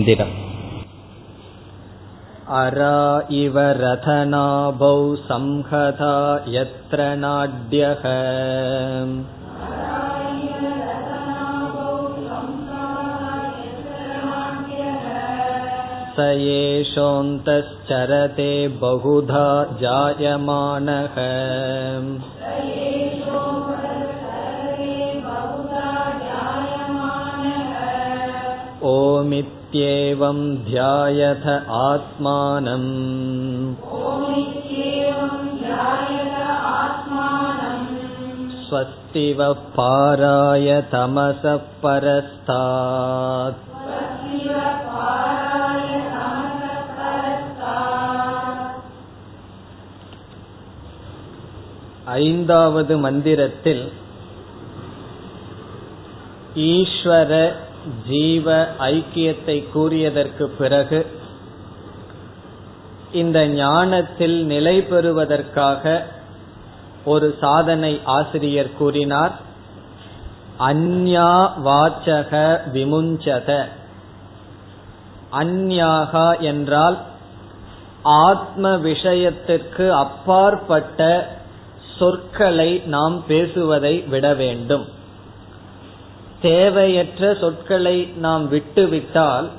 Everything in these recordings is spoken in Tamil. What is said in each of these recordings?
मन्दिरम् अरा इव रथनाभौ संहता यत्र नाड्यः स एषोऽन्तश्चरते बहुधा जायमानः ओमित्येवं ध्यायथ आत्मानम् स्वस्तिवः पाराय तमसः परस्तात् ஐந்தாவது மந்திரத்தில் ஈஸ்வர ஜீவ ஐக்கியத்தை கூறியதற்கு பிறகு இந்த ஞானத்தில் நிலை பெறுவதற்காக ஒரு சாதனை ஆசிரியர் கூறினார். அந்யா வாச்சக விமுஞ்சத. அந்யாகா என்றால் ஆத்ம விஷயத்திற்கு அப்பாற்பட்ட சொற்களை நாம் பேசுவதை விட வேண்டும். தேவையற்ற சொற்களை நாம் விட்டுவிட்டால்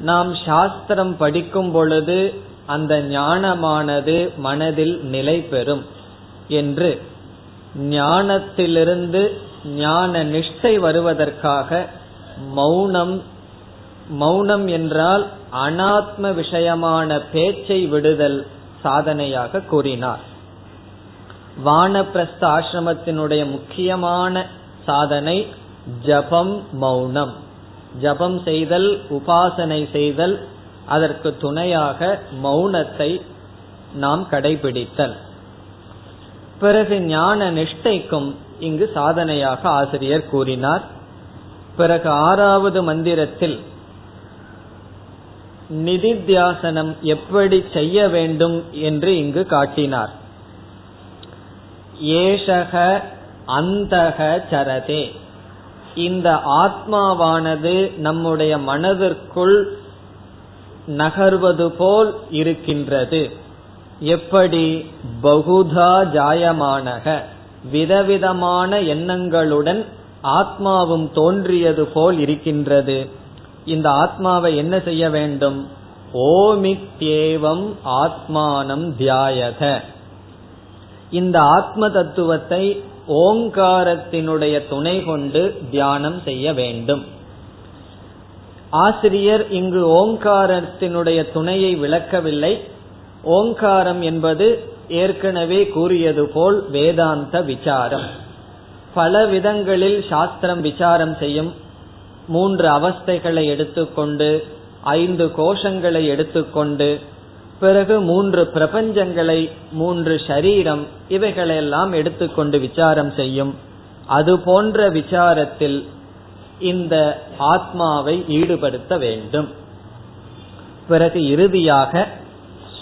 நாம் சாஸ்திரம் படிக்கும் பொழுது அந்த ஞானமானது மனதில் நிலை பெறும் என்று ஞானத்திலிருந்து ஞான நிஷ்டை வருவதற்காக மௌனம் மௌனம் என்றால் அனாத்ம விஷயமான பேச்சை விடுதல் சாதனையாக கூறினார். வானப்பிரஸ்த ஆசிரமத்தினுடைய முக்கியமான சாதனை ஜபம் மௌனம். ஜபம் செய்தல் உபாசனை செய்தல் அதற்கு துணையாக மௌனத்தை நாம் கடைபிடித்தல். பிறகு ஞான நிஷ்டைக்கும் இங்கு சாதனையாக ஆசிரியர் கூறினார். பிறகு ஆறாவது மந்திரத்தில் நிதித்தியாசனம் எப்படி செய்ய வேண்டும்? என்று இங்கு காட்டினார். ஏஷக அந்தக சரதே. இந்த ஆத்மாவானது நம்முடைய மனதிற்குள் நகர்வது போல் இருக்கின்றது. எப்படி? பகுதா ஜாயமானக. விதவிதமான எண்ணங்களுடன் ஆத்மாவும் தோன்றியது போல் இருக்கின்றது. இந்த ஆத்மாவை என்ன செய்ய வேண்டும்? ஓமித்யேவம் ஆத்மானம் தியாயக. இந்த ஆத்ம தத்துவத்தை ஓங்காரத்தினுடைய துணை கொண்டு தியானம் செய்ய வேண்டும். ஆசிரியர் இங்கு ஓங்காரத்தினுடைய துணையை விளக்கவில்லை. ஓங்காரம் என்பது ஏற்கனவே கூறியது போல் வேதாந்த விசாரம். பல விதங்களில் சாஸ்திரம் விசாரம் செய்யும் மூன்று அவஸ்தைகளை எடுத்துக்கொண்டு ஐந்து கோஷங்களை எடுத்துக்கொண்டு பிறகு மூன்று பிரபஞ்சங்களை மூன்று ஷரீரம் இவைகளெல்லாம் எடுத்துக்கொண்டு விசாரம் செய்யும். அது போன்ற விசாரத்தில் இந்த ஆத்மாவை ஈடுபடுத்த வேண்டும். பிறகு இறுதியாக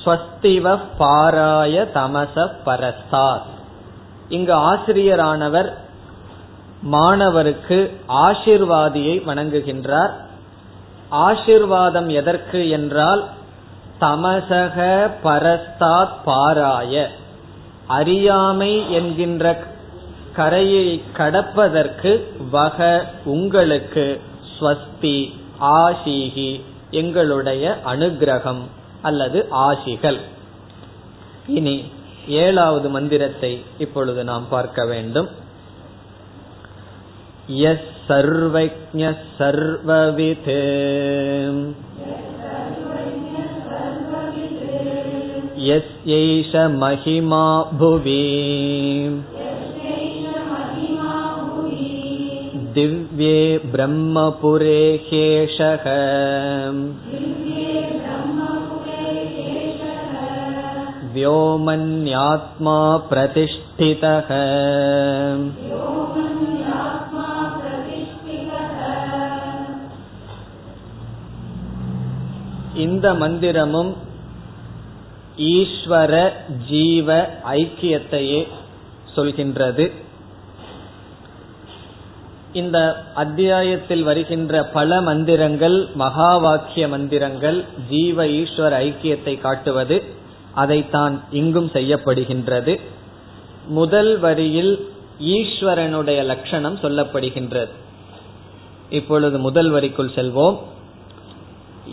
ஸ்வஸ்திவ பாராய தமச பரஸ்தாத். இங்கு ஆசிரியரானவர் மாணவருக்கு ஆசிர்வாதியை வணங்குகின்றார். ஆசிர்வாதம் எதற்கு என்றால் தமசக பரஸ்தாத் பாராய. அறியாமை என்கின்ற கரையை கடப்பதற்கு வக உங்களுக்கு ஸ்வஸ்தி ஆசிகி எங்களுடைய அனுகிரகம் அல்லது ஆசிகள் இனி ஏழாவது மந்திரத்தை இப்பொழுது நாம் பார்க்க வேண்டும். எஸ் சர்வஜ சர்வவிதே. यस्यैष महिमा भुवि दिव्ये ब्रह्मपुरे ह्येषः व्योमन्यात्मा प्रतिष्ठितः இந்த மந்திரமும் ஈஸ்வர ஜீவ ஐக்கியத்தையே சொல்கின்றது. இந்த அத்தியாயத்தில் வருகின்ற பல மந்திரங்கள் மகா வாக்கிய மந்திரங்கள் ஜீவ ஈஸ்வர ஐக்கியத்தை காட்டுவது அதைத்தான் இங்கும் செய்யப்படுகின்றது. முதல் வரியில் ஈஸ்வரனுடைய லட்சணம் சொல்லப்படுகின்றது. இப்பொழுது முதல் வரிக்குள் செல்வோம்.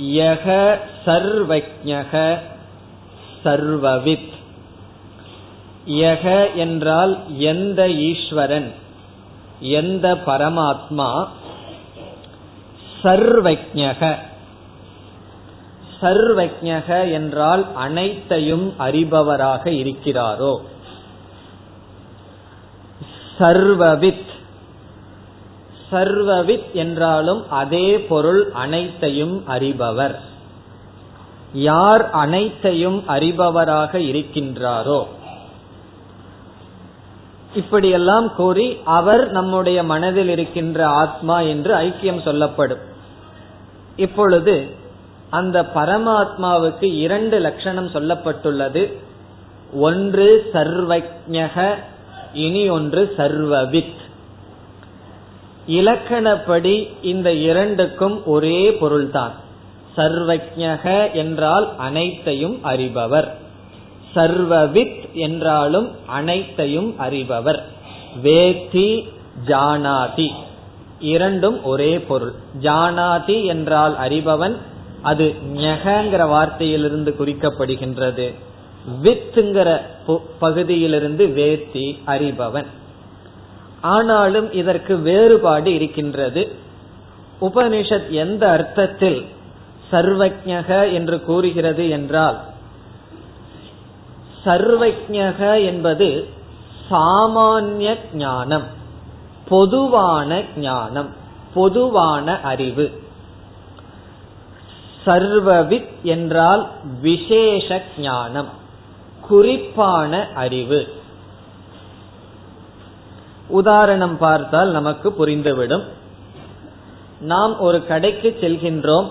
யக சர்வஜக சர்வவித். யக என்றால் எந்த ஈஸ்வரன் எந்த பரமாத்மா சர்வஜக. சர்வஜக என்றால் அனைத்தையும் அறிபவராக இருக்கிறாரோ. சர்வவித். சர்வவித் என்றாலும் அதே பொருள் அனைத்தையும் அறிபவர். யார் அனைத்தையும் அறிபவராக இருக்கின்றாரோ? இப்படியெல்லாம் கூறி அவர் நம்முடைய மனதில் இருக்கின்ற ஆத்மா என்று ஐக்கியம் சொல்லப்படும். இப்பொழுது அந்த பரமாத்மாவுக்கு இரண்டு லட்சணம் சொல்லப்பட்டுள்ளது. ஒன்று சர்வஜக இனி ஒன்று சர்வவித். இலக்கணப்படி இந்த இரண்டுக்கும் ஒரே பொருள்தான். சர்வஜக என்றால் அனைத்தையும் அறிபவர். சர்வவித் என்றாலும் அனைத்தையும் அறிபவர். வேத்தி ஜானாதி. இரண்டும் ஒரே பொருள். ஜானாதி என்றால் அறிபவன் அது ஞகங்கிற வார்த்தையிலிருந்து குறிக்கப்படுகின்றது. வித்துங்கிற பகுதியிலிருந்து வேத்தி அறிபவன். ஆனாலும் இதற்கு வேறுபாடு இருக்கின்றது. உபனிஷத் எந்த அர்த்தத்தில் சர்வஜக என்று கூறுகிறது என்றால் சர்வஜக என்பது சாமானிய ஞானம் பொதுவான ஞானம் பொதுவான அறிவு. சர்வவித் என்றால் விசேஷ ஞானம் குறிப்பான அறிவு. உதாரணம் பார்த்தால் நமக்கு புரிந்துவிடும். நாம் ஒரு கடைக்கு செல்கின்றோம்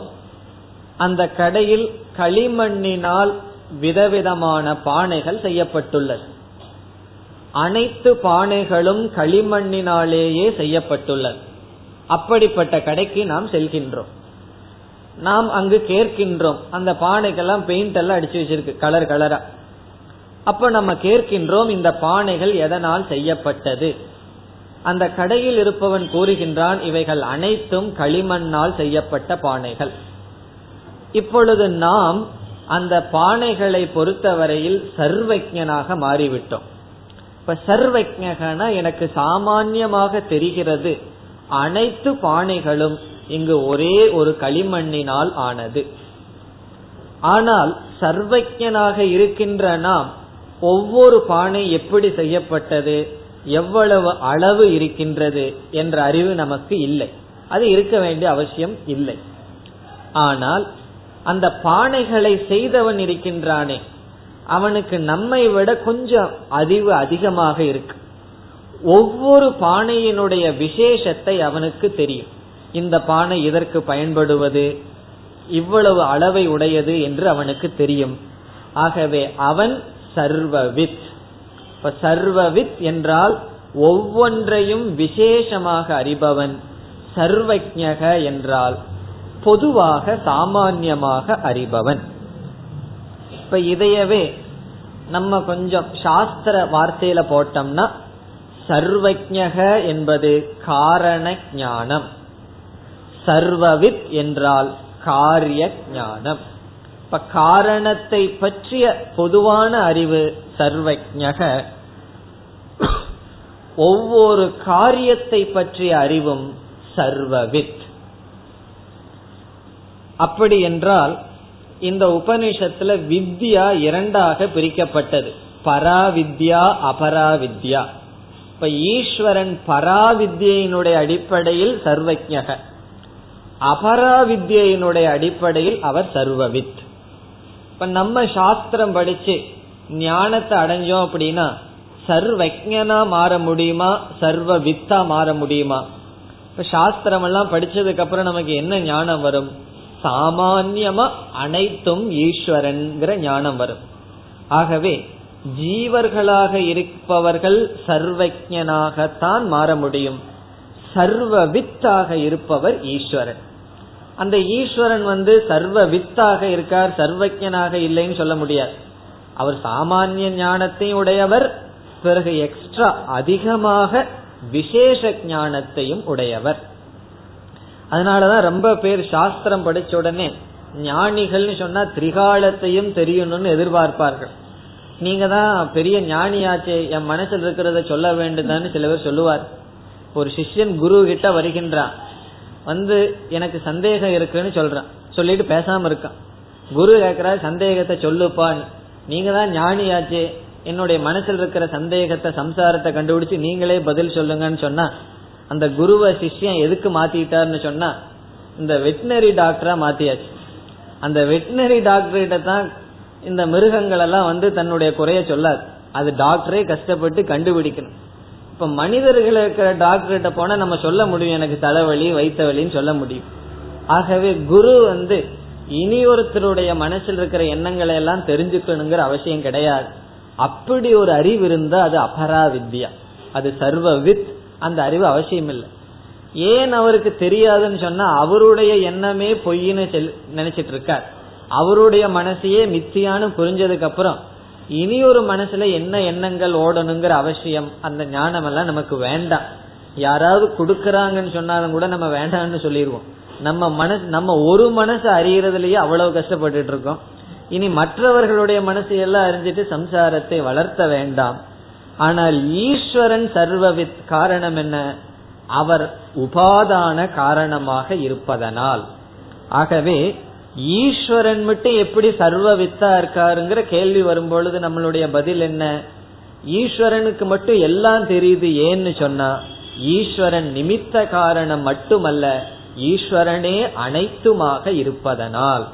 அந்த கடையில் களிமண்ணினால் விதவிதமான பானைகள் செய்யப்பட்டுள்ளது. அனைத்து பானைகளும் களிமண்ணினாலேயே செய்யப்பட்டுள்ளது. அப்படிப்பட்ட கடைக்கு நாம் செல்கின்றோம். நாம் அங்கு கேட்கின்றோம். அந்த பானைக்கெல்லாம் பெயிண்ட் எல்லாம் அடிச்சு வச்சிருக்கு கலர் கலரா அப்ப நம்ம கேட்கின்றோம் இந்த பானைகள் எதனால் செய்யப்பட்டது? அந்த கடையில் இருப்பவன் கூறுகின்றான் இவைகள் அனைத்தும் களிமண்ணால் செய்யப்பட்ட பானைகள். இப்பொழுது நாம் அந்த பானைகளை பொறுத்தவரையில் சர்வஜனாக மாறிவிட்டோம். இப்ப சர்வஜகனா எனக்கு சாமான்யமாக தெரிகிறது. அனைத்து பானைகளும் இங்கு ஒரே ஒரு களிமண்ணினால் ஆனது. ஆனால் சர்வஜனாக இருக்கின்ற நாம் ஒவ்வொரு பானை எப்படி செய்யப்பட்டது எவ்வளவு அளவு இருக்கின்றது என்ற அறிவு நமக்கு இல்லை. அது இருக்க வேண்டிய அவசியம் இல்லை. ஆனால் அந்த பானைகளை செய்தவன் இருக்கின்றானே. அவனுக்கு நம்மை விட கொஞ்சம் அறிவு அதிகமாக இருக்கு. ஒவ்வொரு பானையினுடைய விசேஷத்தை அவனுக்கு தெரியும். இந்த பானை இதற்கு பயன்படுவது? இவ்வளவு அளவை உடையது என்று அவனுக்கு தெரியும். ஆகவே அவன் சர்வவித். இப்ப சர்வவித் என்றால் ஒவ்வொன்றையும் விசேஷமாக அறிபவன். சர்வஜக என்றால் பொதுவாக சாமான்யமாக அறிபவன். இப்ப இதையவே நம்ம கொஞ்சம் சாஸ்திர வார்த்தையில போட்டோம்னா சர்வஜக என்பது காரண ஞானம். சர்வவித் என்றால் காரிய ஞானம். இப்ப காரணத்தை பற்றிய பொதுவான அறிவு சர்வஜக ஒவ்வொரு காரியத்தை பற்றிய அறிவும் சர்வவித். அப்படி என்றால் இந்த உபனிஷத்துல வித்யா இரண்டாக பிரிக்கப்பட்டது. பராவித்யா அபராவித்யா. இப்ப ஈஸ்வரன் பராவித்யினுடைய அடிப்படையில் சர்வஜக அபராவித்யினுடைய அடிப்படையில் அவர் சர்வவித். இப்ப நம்ம சாஸ்திரம் படிச்சு ஞானத்தை அடைஞ்சோம் அப்படின்னா சர்வஜனா மாற முடியுமா? சர்வ வித்தா மாற முடியுமா? இப்ப சாஸ்திரம் எல்லாம் படிச்சதுக்கு அப்புறம் நமக்கு என்ன ஞானம் வரும்? சாமான்யமா அனைத்தும் ஈஸ்வரன்கிற ஞானம் வரும். ஆகவே ஜீவர்களாக இருப்பவர்கள் சர்வஜனாகத்தான் மாற முடியும். சர்வ வித்தாக இருப்பவர் ஈஸ்வரன். அந்த ஈஸ்வரன் வந்து சர்வ வித்தாக இருக்கார் சர்வஜனாக இல்லைன்னு சொல்ல முடியாது. அவர் சாமானிய ஞானத்தையும் உடையவர் பிறகு எக்ஸ்ட்ரா அதிகமாக விசேஷ ஞானத்தையும் உடையவர். அதனாலதான் ரொம்ப பேர் சாஸ்திரம் படிச்ச உடனே ஞானிகள்னு சொன்னா திரிகாலத்தையும் தெரியணும்னு எதிர்பார்ப்பார்கள். நீங்க தான் பெரிய ஞானியாச்சே என் மனசில் இருக்கிறத சொல்ல வேண்டுதான்னு சில பேர் சொல்லுவார். ஒரு சிஷ்யன் குரு கிட்ட வருகின்றான். வந்து எனக்கு சந்தேகம் இருக்குன்னு சொல்றான். சொல்லிட்டு பேசாம இருக்கான். குரு கேக்குற சந்தேகத்தை சொல்லுப்பான்னு நீங்க தான் ஞானியாச்சே என்னுடைய மனசில் இருக்கிற சந்தேகத்தை சம்சாரத்தை கண்டுபிடிச்சு நீங்களே பதில் சொல்லுங்கன்னு சொன்னா அந்த குருவை சிஷ்யன் எதுக்கு மாத்திட்டாருன்னு சொன்னா இந்த வெட்டினரி டாக்டரா மாத்தியாச்சு. அந்த வெட்டினரி டாக்டர்கிட்ட தான் இந்த மிருகங்கள் எல்லாம் வந்து தன்னுடைய குறைய சொல்லாது. அது டாக்டரே கஷ்டப்பட்டு கண்டுபிடிக்கணும். இப்ப மனிதர்கள் இருக்கிற டாக்டர்கிட்ட போனா நம்ம சொல்ல முடியும் எனக்கு தலைவலி வைத்த வலின்னு சொல்ல முடியும். ஆகவே குரு வந்து இனி ஒருத்தருடைய மனசில் இருக்கிற எண்ணங்களை எல்லாம் தெரிஞ்சுக்கணுங்கிற அவசியம் கிடையாது. அப்படி ஒரு அறிவு இருந்தா அது அபரா வித்யா அது சர்வ வித் அந்த அறிவு அவசியம் இல்லை ஏன் அவருக்கு தெரியாதுன்னு சொன்னா அவருடைய எண்ணமே பொய்ன்னு நினைச்சிட்டு இருக்கார் அவருடைய மனசையே மித்தியான்னு புரிஞ்சதுக்கு அப்புறம் இனி ஒரு மனசுல என்ன எண்ணங்கள் ஓடணுங்கிற அவசியம் அந்த ஞானம் எல்லாம் நமக்கு வேண்டாம். யாராவது கொடுக்கறாங்கன்னு சொன்னாலும் கூட நம்ம வேண்டாம்னு சொல்லிடுவோம் நம்ம மனசு நம்ம ஒரு மனசு அறியறதுலயே அவ்வளவு கஷ்டப்பட்டுட்டு இருக்கோம் இனி மற்றவர்களுடைய மனசு எல்லாம் அறிஞ்சிட்டு சம்சாரத்தை வளர்த்த வேண்டாம். ஆனால் ஈஸ்வரன் சர்வவித் காரணம் என்ன? அவர் உபாதான காரணமாக இருப்பதனால். ஆகவே ஈஸ்வரன் மட்டும் எப்படி சர்வவித்தா இருக்காருங்கிற கேள்வி வரும்பொழுது நம்மளுடைய பதில் என்ன? ஈஸ்வரனுக்கு மட்டும் எல்லாம் தெரியுது ஏன்னு சொன்னா ஈஸ்வரன் நிமித்த காரணம் மட்டுமல்ல ஈஸ்வரனே அனைத்துமாக இருப்பதனால்.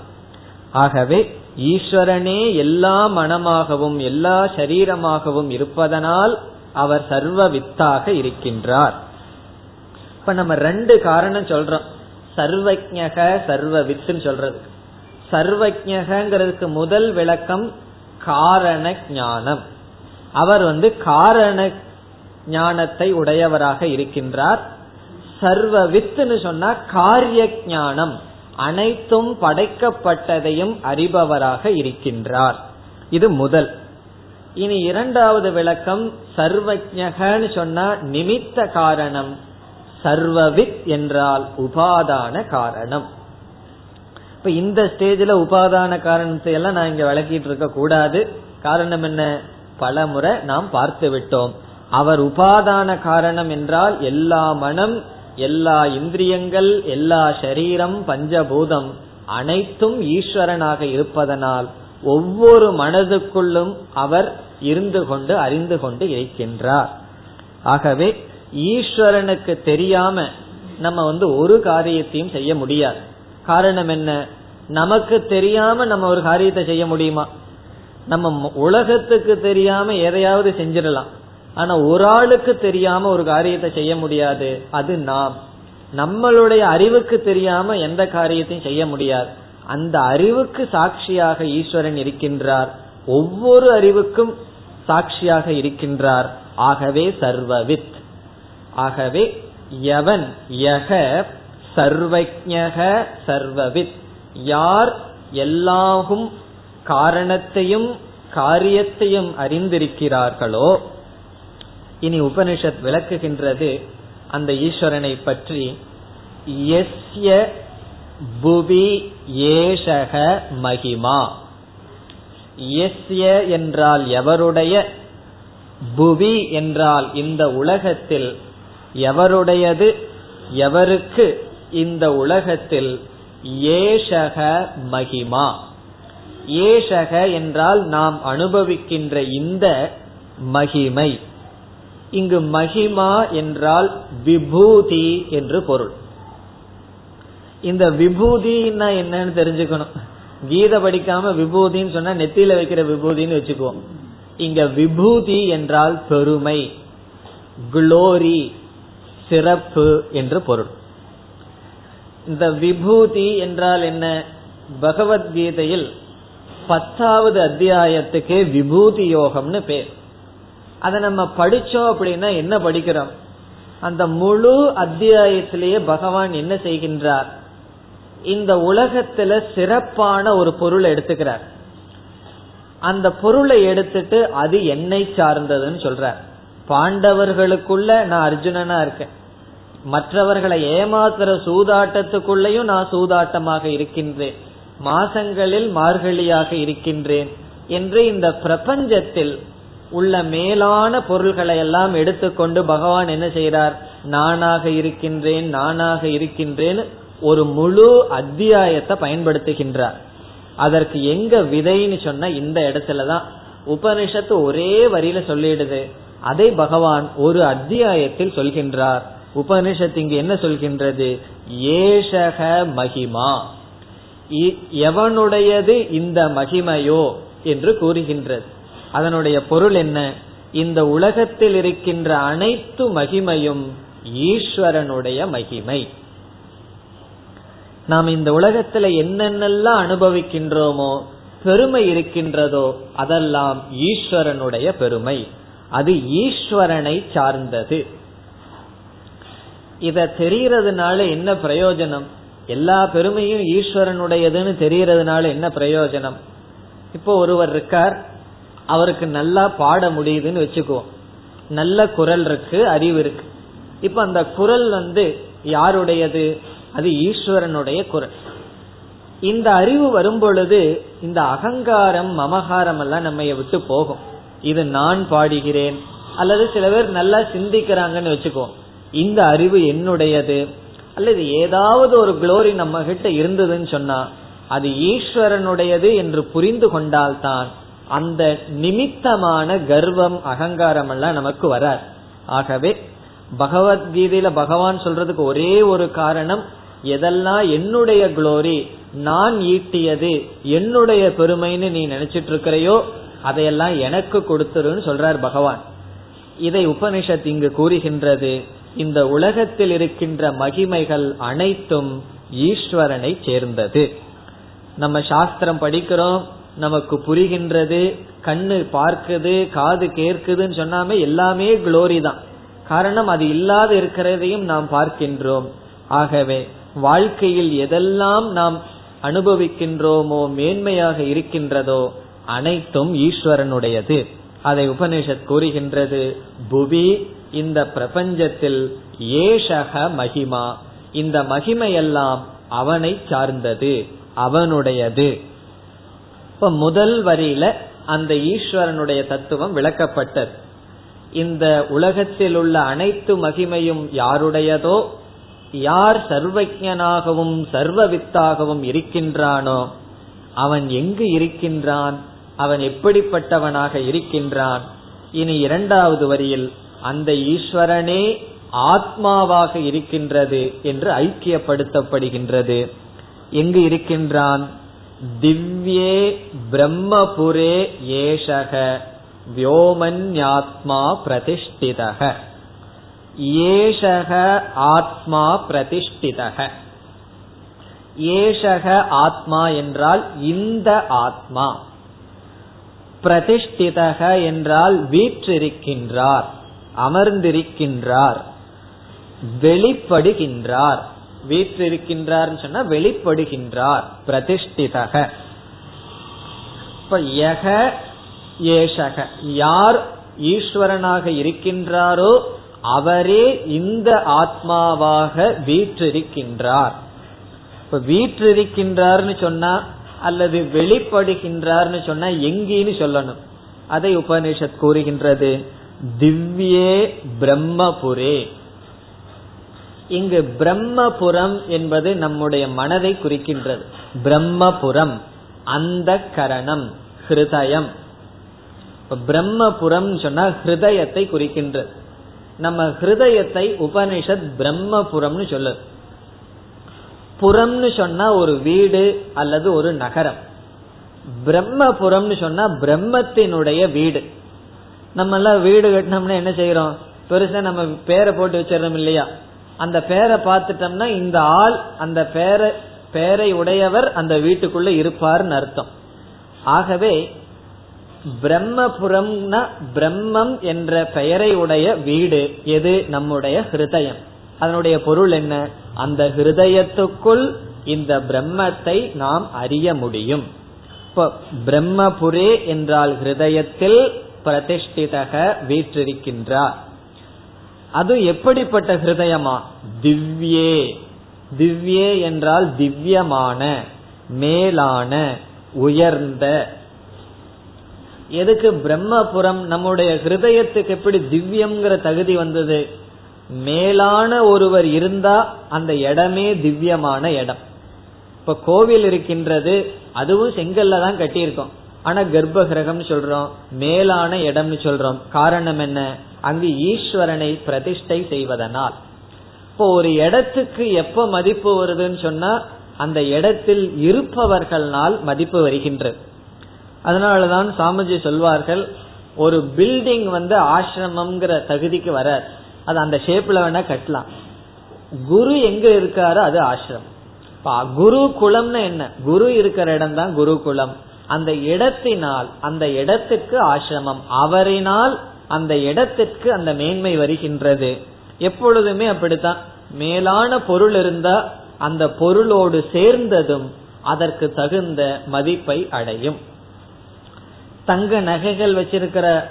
ஆகவே ஈஸ்வரனே எல்லா மனமாகவும் எல்லா சரீரமாகவும் இருப்பதனால் அவர் சர்வ வித்தாக இருக்கின்றார். இப்ப நம்ம ரெண்டு காரணம் சொல்றோம். சர்வஜக சர்வ வித்துன்னு சொல்றது. சர்வஜகங்கிறதுக்கு முதல் விளக்கம் காரண ஞானம். அவர் வந்து காரண ஞானத்தை உடையவராக இருக்கின்றார். சர்வ வித்துன்னு சொன்னா காரிய ஞானம். அனைத்தும் படைக்கப்பட்டதையும் அறிபவராக இருக்கின்றார். இது முதல். இனி இரண்டாவது விளக்கம் சர்வஜகன்னு சொன்னா நிமித்த காரணம். சர்வவித் என்றால் உபாதான காரணம். இப்ப இந்த ஸ்டேஜ்ல உபாதான காரணத்தை எல்லாம் நான் இங்க விளக்கிட்டு இருக்க கூடாது. காரணம் என்ன? பல முறை நாம் பார்த்து விட்டோம். அவர் உபாதான காரணம் என்றால் எல்லா மனம் எல்லா இந்திரியங்கள் எல்லா சரீரம் பஞ்சபூதம் அனைத்தும் ஈஸ்வரனாக இருப்பதனால் ஒவ்வொரு மனதுக்குள்ளும் அவர் இருந்து கொண்டு அறிந்து கொண்டு இருக்கின்றார். ஆகவே ஈஸ்வரனுக்கு தெரியாம நம்ம வந்து ஒரு காரியத்தையும் செய்ய முடியாது. காரணம் என்ன? நமக்கு தெரியாம நம்ம ஒரு காரியத்தை செய்ய முடியுமா? நம்ம உலகத்துக்கு தெரியாம எதையாவது செஞ்சிடலாம். ஆனா ஒரு ஆளுக்கு தெரியாம ஒரு காரியத்தை செய்ய முடியாது. அது நாம். நம்மளுடைய அறிவுக்கு தெரியாம எந்த காரியத்தையும் செய்ய முடியாது. அந்த அறிவுக்கு சாட்சியாக ஈஸ்வரன் இருக்கின்றார். ஒவ்வொரு அறிவுக்கும் சாட்சியாக இருக்கின்றார். ஆகவே சர்வவித். ஆகவே எவன் யக சர்வஜக சர்வவித். யார் எல்லாகும் காரணத்தையும் காரியத்தையும் அறிந்திருக்கிறார்களோ இனி உபனிஷத் விளக்குகின்றது அந்த ஈஸ்வரனை பற்றி. எஸ்ய புவி ஏஷக மகிமா. எஸ்ய என்றால் எவருடைய? புவி என்றால் இந்த உலகத்தில் எவருடையது? எவருக்கு? இந்த உலகத்தில் ஏஷக மகிமா. ஏஷக என்றால் நாம் அனுபவிக்கின்ற இந்த மகிமை. இங்கு மகிமா என்றால் விபூதி என்று பொருள். இந்த விபூதினா என்னன்னு தெரிஞ்சுக்கணும். கீத படிக்காம விபூதின்னு சொன்னா நெத்தியில வைக்கிற விபூதின்னு வச்சுக்குவோம். இங்க விபூதி என்றால் பெருமை குளோரி சிறப்பு என்று பொருள். இந்த விபூதி என்றால் என்ன? பகவத்கீதையில் பத்தாவது அத்தியாயத்துக்கே விபூதி யோகம்னு பேர். அதை நம்ம படிச்சோம் அப்படின்னா என்ன படிக்கிறோம்? அந்த முழு அத்தியாயத்திலேயே பகவான் என்ன செய்கின்றார்? இந்த உலகத்துல சிறப்பான ஒரு பொருளை எடுத்துக்கிறார். அந்த பொருளை எடுத்துட்டு அது என்னை சார்ந்ததுன்னு சொல்றார். பாண்டவர்களுக்குள்ள நான் அர்ஜுனனா இருக்கேன். மற்றவர்களை ஏமாத்துற சூதாட்டத்துக்குள்ளேயும் நான் சூதாட்டமாக இருக்கின்றேன். மாசங்களில் மார்கழியாக இருக்கின்றேன் என்று இந்த பிரபஞ்சத்தில் உள்ள மேலான பொருள்களை எல்லாம் எடுத்துக்கொண்டு பகவான் என்ன செய்யறார் நானாக இருக்கின்றேன் நானாக இருக்கின்றேன் ஒரு முழு அத்தியாயத்தை பயன்படுத்துகின்றார். அதற்கு எங்க விதைன்னு சொன்ன இந்த இடத்துலதான் உபனிஷத்து ஒரே வரியில சொல்லிடுது. அதை பகவான் ஒரு அத்தியாயத்தில் சொல்கின்றார். உபனிஷத்து இங்கு என்ன சொல்கின்றது? ஏஷக மகிமா. எவனுடையது இந்த மகிமையோ என்று கூறுகின்றது. அதனுடைய பொருள் என்ன? இந்த உலகத்தில் இருக்கின்ற அனைத்து மகிமையும் ஈஸ்வரனுடைய மகிமை. நாம் இந்த உலகத்துல என்னென்னலாம் அனுபவிக்கின்றோமோ பெருமை இருக்கின்றதோ அதெல்லாம் ஈஸ்வரனுடைய பெருமை. அது ஈஸ்வரனை சார்ந்தது. இத தெரியறதுனால என்ன பிரயோஜனம்? எல்லா பெருமையும் ஈஸ்வரனுடையதுன்னு தெரியறதுனால என்ன பிரயோஜனம்? இப்போ ஒருவர் இருக்கார் அவருக்கு நல்லா பாட முடியுதுன்னு வச்சுக்குவோம். நல்ல குரல் இருக்கு அறிவு இருக்கு. இப்ப அந்த குரல் வந்து யாருடையது? அது ஈஸ்வரனுடைய குரல். இந்த அறிவு வரும் பொழுது இந்த அகங்காரம் மமகாரம் எல்லாம் நம்ம விட்டு போகும். இது நான் பாடுகிறேன். அல்லது சில பேர் நல்லா சிந்திக்கிறாங்கன்னு வச்சுக்குவோம். இந்த அறிவு என்னுடையது? அல்லது ஏதாவது ஒரு குளோரி நம்ம கிட்ட இருந்ததுன்னு சொன்னா அது ஈஸ்வரனுடையது என்று புரிந்து கொண்டால்தான் அந்த நிமித்தமான கர்வம் அகங்காரம் எல்லாம் நமக்கு வராது. ஆகவே பகவத்கீதையில பகவான் சொல்றதுக்கு ஒரே ஒரு காரணம் எதெல்லாம் என்னுடைய குளோரி நான் ஈட்டியது என்னுடைய பெருமைன்னு நீ நினைச்சிட்டு இருக்கிறையோ அதையெல்லாம் எனக்கு கொடுத்துருன்னு சொல்றார் பகவான். இதை உபனிஷத் இங்கு கூறுகின்றது இந்த உலகத்தில் இருக்கின்ற மகிமைகள் அனைத்தும் ஈஸ்வரனை சேர்ந்தது. நம்ம சாஸ்திரம் படிக்கிறோம் நமக்கு புரிகின்றது கண்ணு பார்க்குது காது கேட்குதுன்னு சொன்னாமே எல்லாமே குளோரி தான். காரணம் அது இல்லாத இருக்கிறதையும் நாம் பார்க்கின்றோம். ஆகவே வாழ்க்கையில் எதெல்லாம் நாம் அனுபவிக்கின்றோமோ மேன்மையாக இருக்கின்றதோ அனைத்தும் ஈஸ்வரனுடையது. அதை உபனிஷத் கூறுகின்றது புவி இந்த பிரபஞ்சத்தில் ஏஷக மகிமா. இந்த மகிமையெல்லாம் அவனை சார்ந்தது அவனுடையது. இப்ப முதல் வரியில அந்த ஈஸ்வரனுடைய தத்துவம் விளக்கப்பட்டது. இந்த உலகத்தில் உள்ள அனைத்து மகிமையும் யாருடையதோ யார் சர்வஜனாகவும் சர்வவித்தாகவும் இருக்கின்றானோ அவன் எங்கு இருக்கின்றான் அவன் எப்படிப்பட்டவனாக இருக்கின்றான் இனி இரண்டாவது வரியில் அந்த ஈஸ்வரனே ஆத்மாவாக இருக்கின்றது என்று ஐக்கியப்படுத்தப்படுகின்றது. எங்கு இருக்கின்றான்? திவ்யே பிரம்மபுரே ஏஷக வியோமன்யாத்மா பிரதிஷ்டிதக. ஏஷக ஆத்மா பிரதிஷ்டிதக. ஏஷக ஆத்மா என்றால் இந்த ஆத்மா. பிரதிஷ்டிதக என்றால் வீற்றிருக்கின்றார் அமர்ந்திருக்கின்றார் வெளிப்படுகின்றார். வீற்றிருக்கின்றார் சொன்னா வெளிப்படுகின்றார் பிரதிஷ்டிதக. இப்ப யக ஏஷக. யார் ஈஸ்வரனாக இருக்கின்றாரோ அவரே இந்த ஆத்மாவாக வீற்றிருக்கின்றார். இப்ப வீற்றிருக்கின்றார்னு சொன்னா அல்லது வெளிப்படுகின்றார்னு சொன்னா எங்கின்னு சொல்லணும். அதை உபனிஷத் கூறுகின்றது. திவ்யே பிரம்மபுரே. இங்கு பிரம்மபுரம் என்பது நம்முடைய மனதை குறிக்கின்றது. பிரம்மபுரம் அந்த கரணம் ஹிருதயம். பிரம்மபுரம் சொன்னா ஹிருதயத்தை குறிக்கின்றது. நம்ம ஹிருதயத்தை உபனிஷத் பிரம்மபுரம்னு சொல்லு புறம்னு சொன்னா ஒரு வீடு அல்லது ஒரு நகரம். பிரம்மபுரம்னு சொன்னா பிரம்மத்தினுடைய வீடு. நம்ம எல்லாம் வீடு கட்டினோம்னா என்ன செய்யறோம் பெருசா நம்ம பேரை போட்டு வச்சிடறோம் இல்லையா? அந்த பேரை பார்த்துட்டோம்னா இந்த ஆள் அந்த பேரை பேரை உடையவர் அந்த வீட்டுக்குள்ள இருப்பார்னு அர்த்தம். ஆகவே பிரம்மபுரம்னா பிரம்மம் என்ற பெயரை உடைய வீடு எது? நம்முடைய ஹிருதயம். அதனுடைய பொருள் என்ன? அந்த ஹிருதயத்துக்குள் இந்த பிரம்மத்தை நாம் அறிய முடியும். இப்போ பிரம்மபுரே என்றால் ஹிருதயத்தில் பிரதிஷ்டிதக வீற்றிருக்கின்றார். அது எப்படிப்பட்ட ஹிருதயமா? திவ்யே. திவ்யே என்றால் திவ்யமான மேலான உயர்ந்த. எதுக்கு பிரம்மபுரம் நம்முடைய ஹிருதயத்துக்கு எப்படி திவ்யம்ங்கிற தகுதி வந்தது? மேலான ஒருவர் இருந்தா அந்த இடமே திவ்யமான இடம். இப்ப கோவில் இருக்கின்றது அதுவும் செங்கல்ல தான் கட்டியிருக்கோம். ஆனா கர்ப்பகிரகம் சொல்றோம் மேலான இடம்னு சொல்றோம். காரணம் என்ன? அங்கு ஈஸ்வரனை பிரதிஷ்டை செய்வதனால். இப்போ ஒரு இடத்துக்கு எப்ப மதிப்பு வருதுன்னு சொன்னா அந்த இடத்தில் இருப்பவர்களால் மதிப்பு வருகின்றது அதனாலதான் சாமிஜி சொல்வார்கள் ஒரு பில்டிங் வந்து ஆசிரமம்ங்கிற தகுதிக்கு வர அது அந்த ஷேப்ல வேணா கட்டலாம். குரு எங்க இருக்காரோ அது ஆசிரமம் குரு குலம்னு என்ன? குரு இருக்கிற இடம் தான் குரு குலம். அந்த இடத்தினால் அந்த இடத்துக்கு ஆசிரமம். அவரினால் அந்த இடத்திற்கு அந்த மேன்மை வருகின்றது. எப்பொழுதுமே அப்படித்தான். மேலான பொருள் இருந்தா அந்த பொருளோடு சேர்ந்ததும் அதற்கு தகுந்த மதிப்பை அடையும். தங்க நகைகள் வச்சிருக்கிற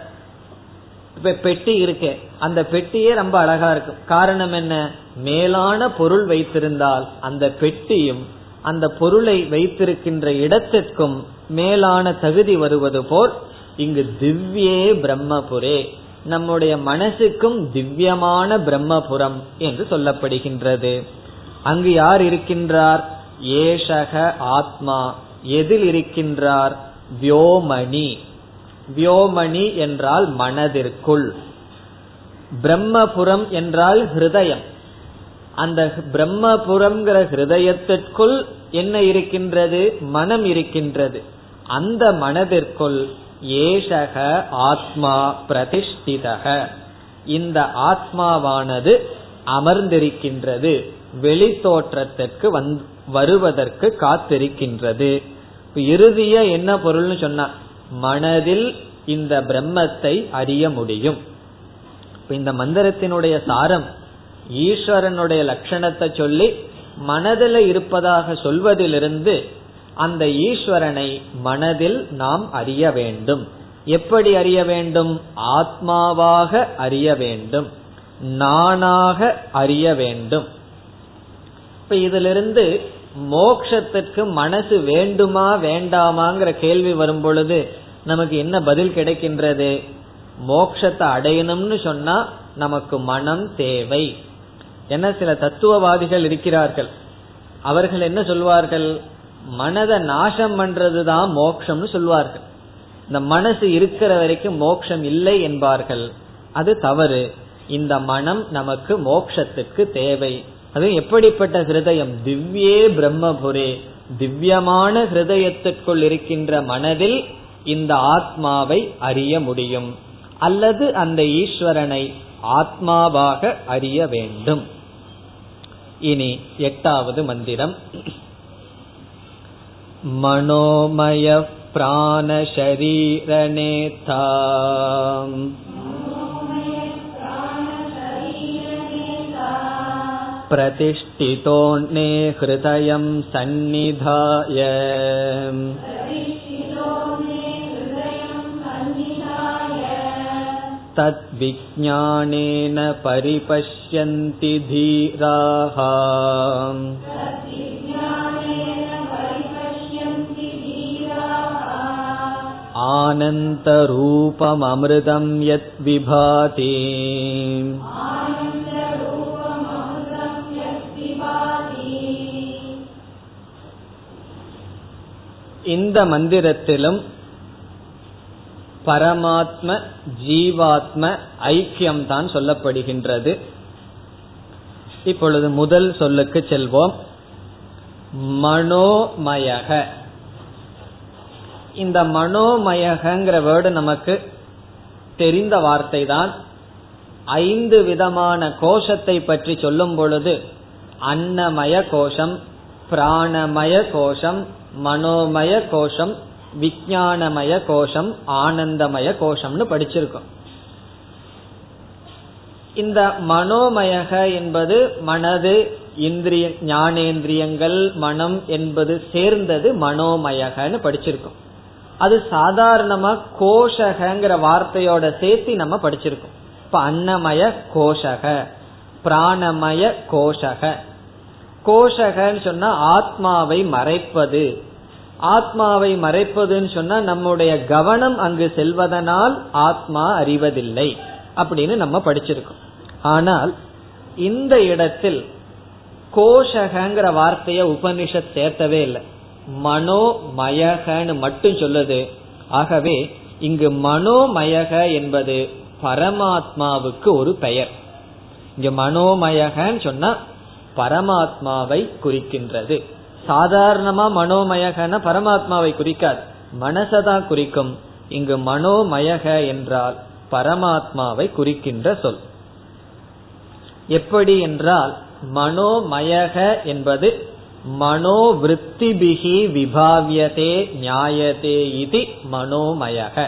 பெட்டி இருக்கு. அந்த பெட்டியே ரொம்ப அழகா இருக்கும் காரணம் என்ன? மேலான பொருள் வைத்திருந்தால் அந்த பெட்டியும் அந்த பொருளை வைத்திருக்கின்ற இடத்திற்கும் மேலான தகுதி வருவது போல் இங்கு திவ்யே பிரம்மபுரே. நம்முடைய மனசுக்கும் திவ்யமான பிரம்மபுரம் என்று சொல்லப்படுகின்றது. அங்கு யார் இருக்கின்றார்? ஏஷக ஆத்மா. எதில் இருக்கின்றார்? வியோமணி. வியோமணி என்றால் மனதிற்குள். பிரம்மபுரம் என்றால் ஹிருதயம். அந்த பிரம்மபுரம்ங்கிற ஹிருதயத்திற்குள் என்ன இருக்கின்றது? மனம் இருக்கின்றது. அந்த மனதிற்குள் ஏஷக ஆத்மா பிரதிஷ்டிதக. இந்த ஆத்மாவானது அமர்ந்திருக்கின்றது வெளி தோற்றத்திற்கு வருவதற்கு காத்திருக்கின்றது. இறுதிய என்ன பொருள்னு சொன்னா மனதில் இந்த பிரம்மத்தை அறிய முடியும். இந்த மந்திரத்தினுடைய சாரம் ஈஸ்வரனுடைய லட்சணத்தை சொல்லி மனதில் இருப்பதாக சொல்வதிலிருந்து அந்த ஈஸ்வரனை மனதில் நாம் அறிய வேண்டும். எப்படி அறிய வேண்டும்? ஆத்மாவாக அறிய வேண்டும். நானாக அறிய வேண்டும். இப்ப இதிலிருந்து மோக்ஷத்திற்கு மனசு வேண்டுமா வேண்டாமாங்கிற கேள்வி வரும் பொழுது நமக்கு என்ன பதில் கிடைக்கின்றது? மோக்ஷத்தை அடையணும்னு சொன்னா நமக்கு மனம் தேவை. என சில தத்துவவாதிகள் இருக்கிறார்கள். அவர்கள் என்ன சொல்வார்கள்? மனதை நாசம் பண்றதுதான் மோக்ஷம்னு சொல்வார்கள். இந்த மனசு இருக்கிற வரைக்கும் மோக்ஷம் இல்லை என்பார்கள். அது தவறு. இந்த மனம் நமக்கு மோக்ஷத்துக்கு தேவை. அது எப்படிப்பட்ட ஹிருதயம்? திவ்யே பிரம்மபுரே. திவ்யமான ஹிருதயத்திற்குள் இருக்கின்ற மனதில் இந்த ஆத்மாவை அறிய முடியும். அல்லது அந்த ஈஸ்வரனை ஆத்மாவாக அறிய வேண்டும். இனி எட்டாவது மந்திரம். मनोमयः प्राणशरीरनेता प्रतिष्ठितोऽन्ये हृदयं सन्निधाय तद्विज्ञानेन परिपश्यन्ति धीराः आनन्तरूपममृतं यत् विभाति இந்த மந்திரத்திலும் பரமாத்ம ஜீவாத்ம ஐக்கியம் தான் சொல்லப்படுகின்றது இப்பொழுது முதல் சொல்லுக்கு செல்வோம் மனோமயக இந்த மனோமயகங்கிற வேர்டு நமக்கு தெரிந்த வார்த்தை தான் ஐந்து விதமான கோஷத்தை பற்றி சொல்லும் பொழுது அன்னமய கோஷம் பிராணமய கோஷம் மனோமய கோஷம் விஜயானமய கோஷம் ஆனந்தமய கோஷம்னு படிச்சிருக்கோம். இந்த மனோமயக என்பது மனது இந்திரிய ஞானேந்திரியங்கள் மனம் என்பது சேர்ந்தது மனோமயகன்னு படிச்சிருக்கோம். அது சாதாரணமா கோஷகங்கிற வார்த்தையோட சேர்த்து நம்ம படிச்சிருக்கோம். இப்ப அன்னமய கோஷக பிராணமய கோஷக. கோஷகன்னு சொன்னா ஆத்மாவை மறைப்பது. ஆத்மாவை மறைப்பதுன்னு சொன்னா நம்முடைய கவனம் அங்கு செல்வதனால் ஆத்மா அறிவதில்லை அப்படின்னு நம்ம படிச்சிருக்கோம். ஆனால் இந்த இடத்தில் கோஷகங்கிற வார்த்தைய உபனிஷத் சேர்த்தவே இல்லை. மனோமயகன்னு மட்டும் சொல்லுது. ஆகவே இங்கு மனோமயக என்பது பரமாத்மாவுக்கு ஒரு பெயர். இங்க மனோமயகன்னு சொன்னா பரமாத்மாவை குறிக்கின்றது. சாதாரணமா மனோமயகன பரமாத்மாவை குறிக்காது. மனசதான் குறிக்கும். இங்கு மனோமயக என்றால் பரமாத்மாவை குறிக்கின்ற சொல். எப்படி என்றால் மனோமயக என்பது மனோவிருத்திபிகி விபாவியதே நியாயதே இது மனோமயக.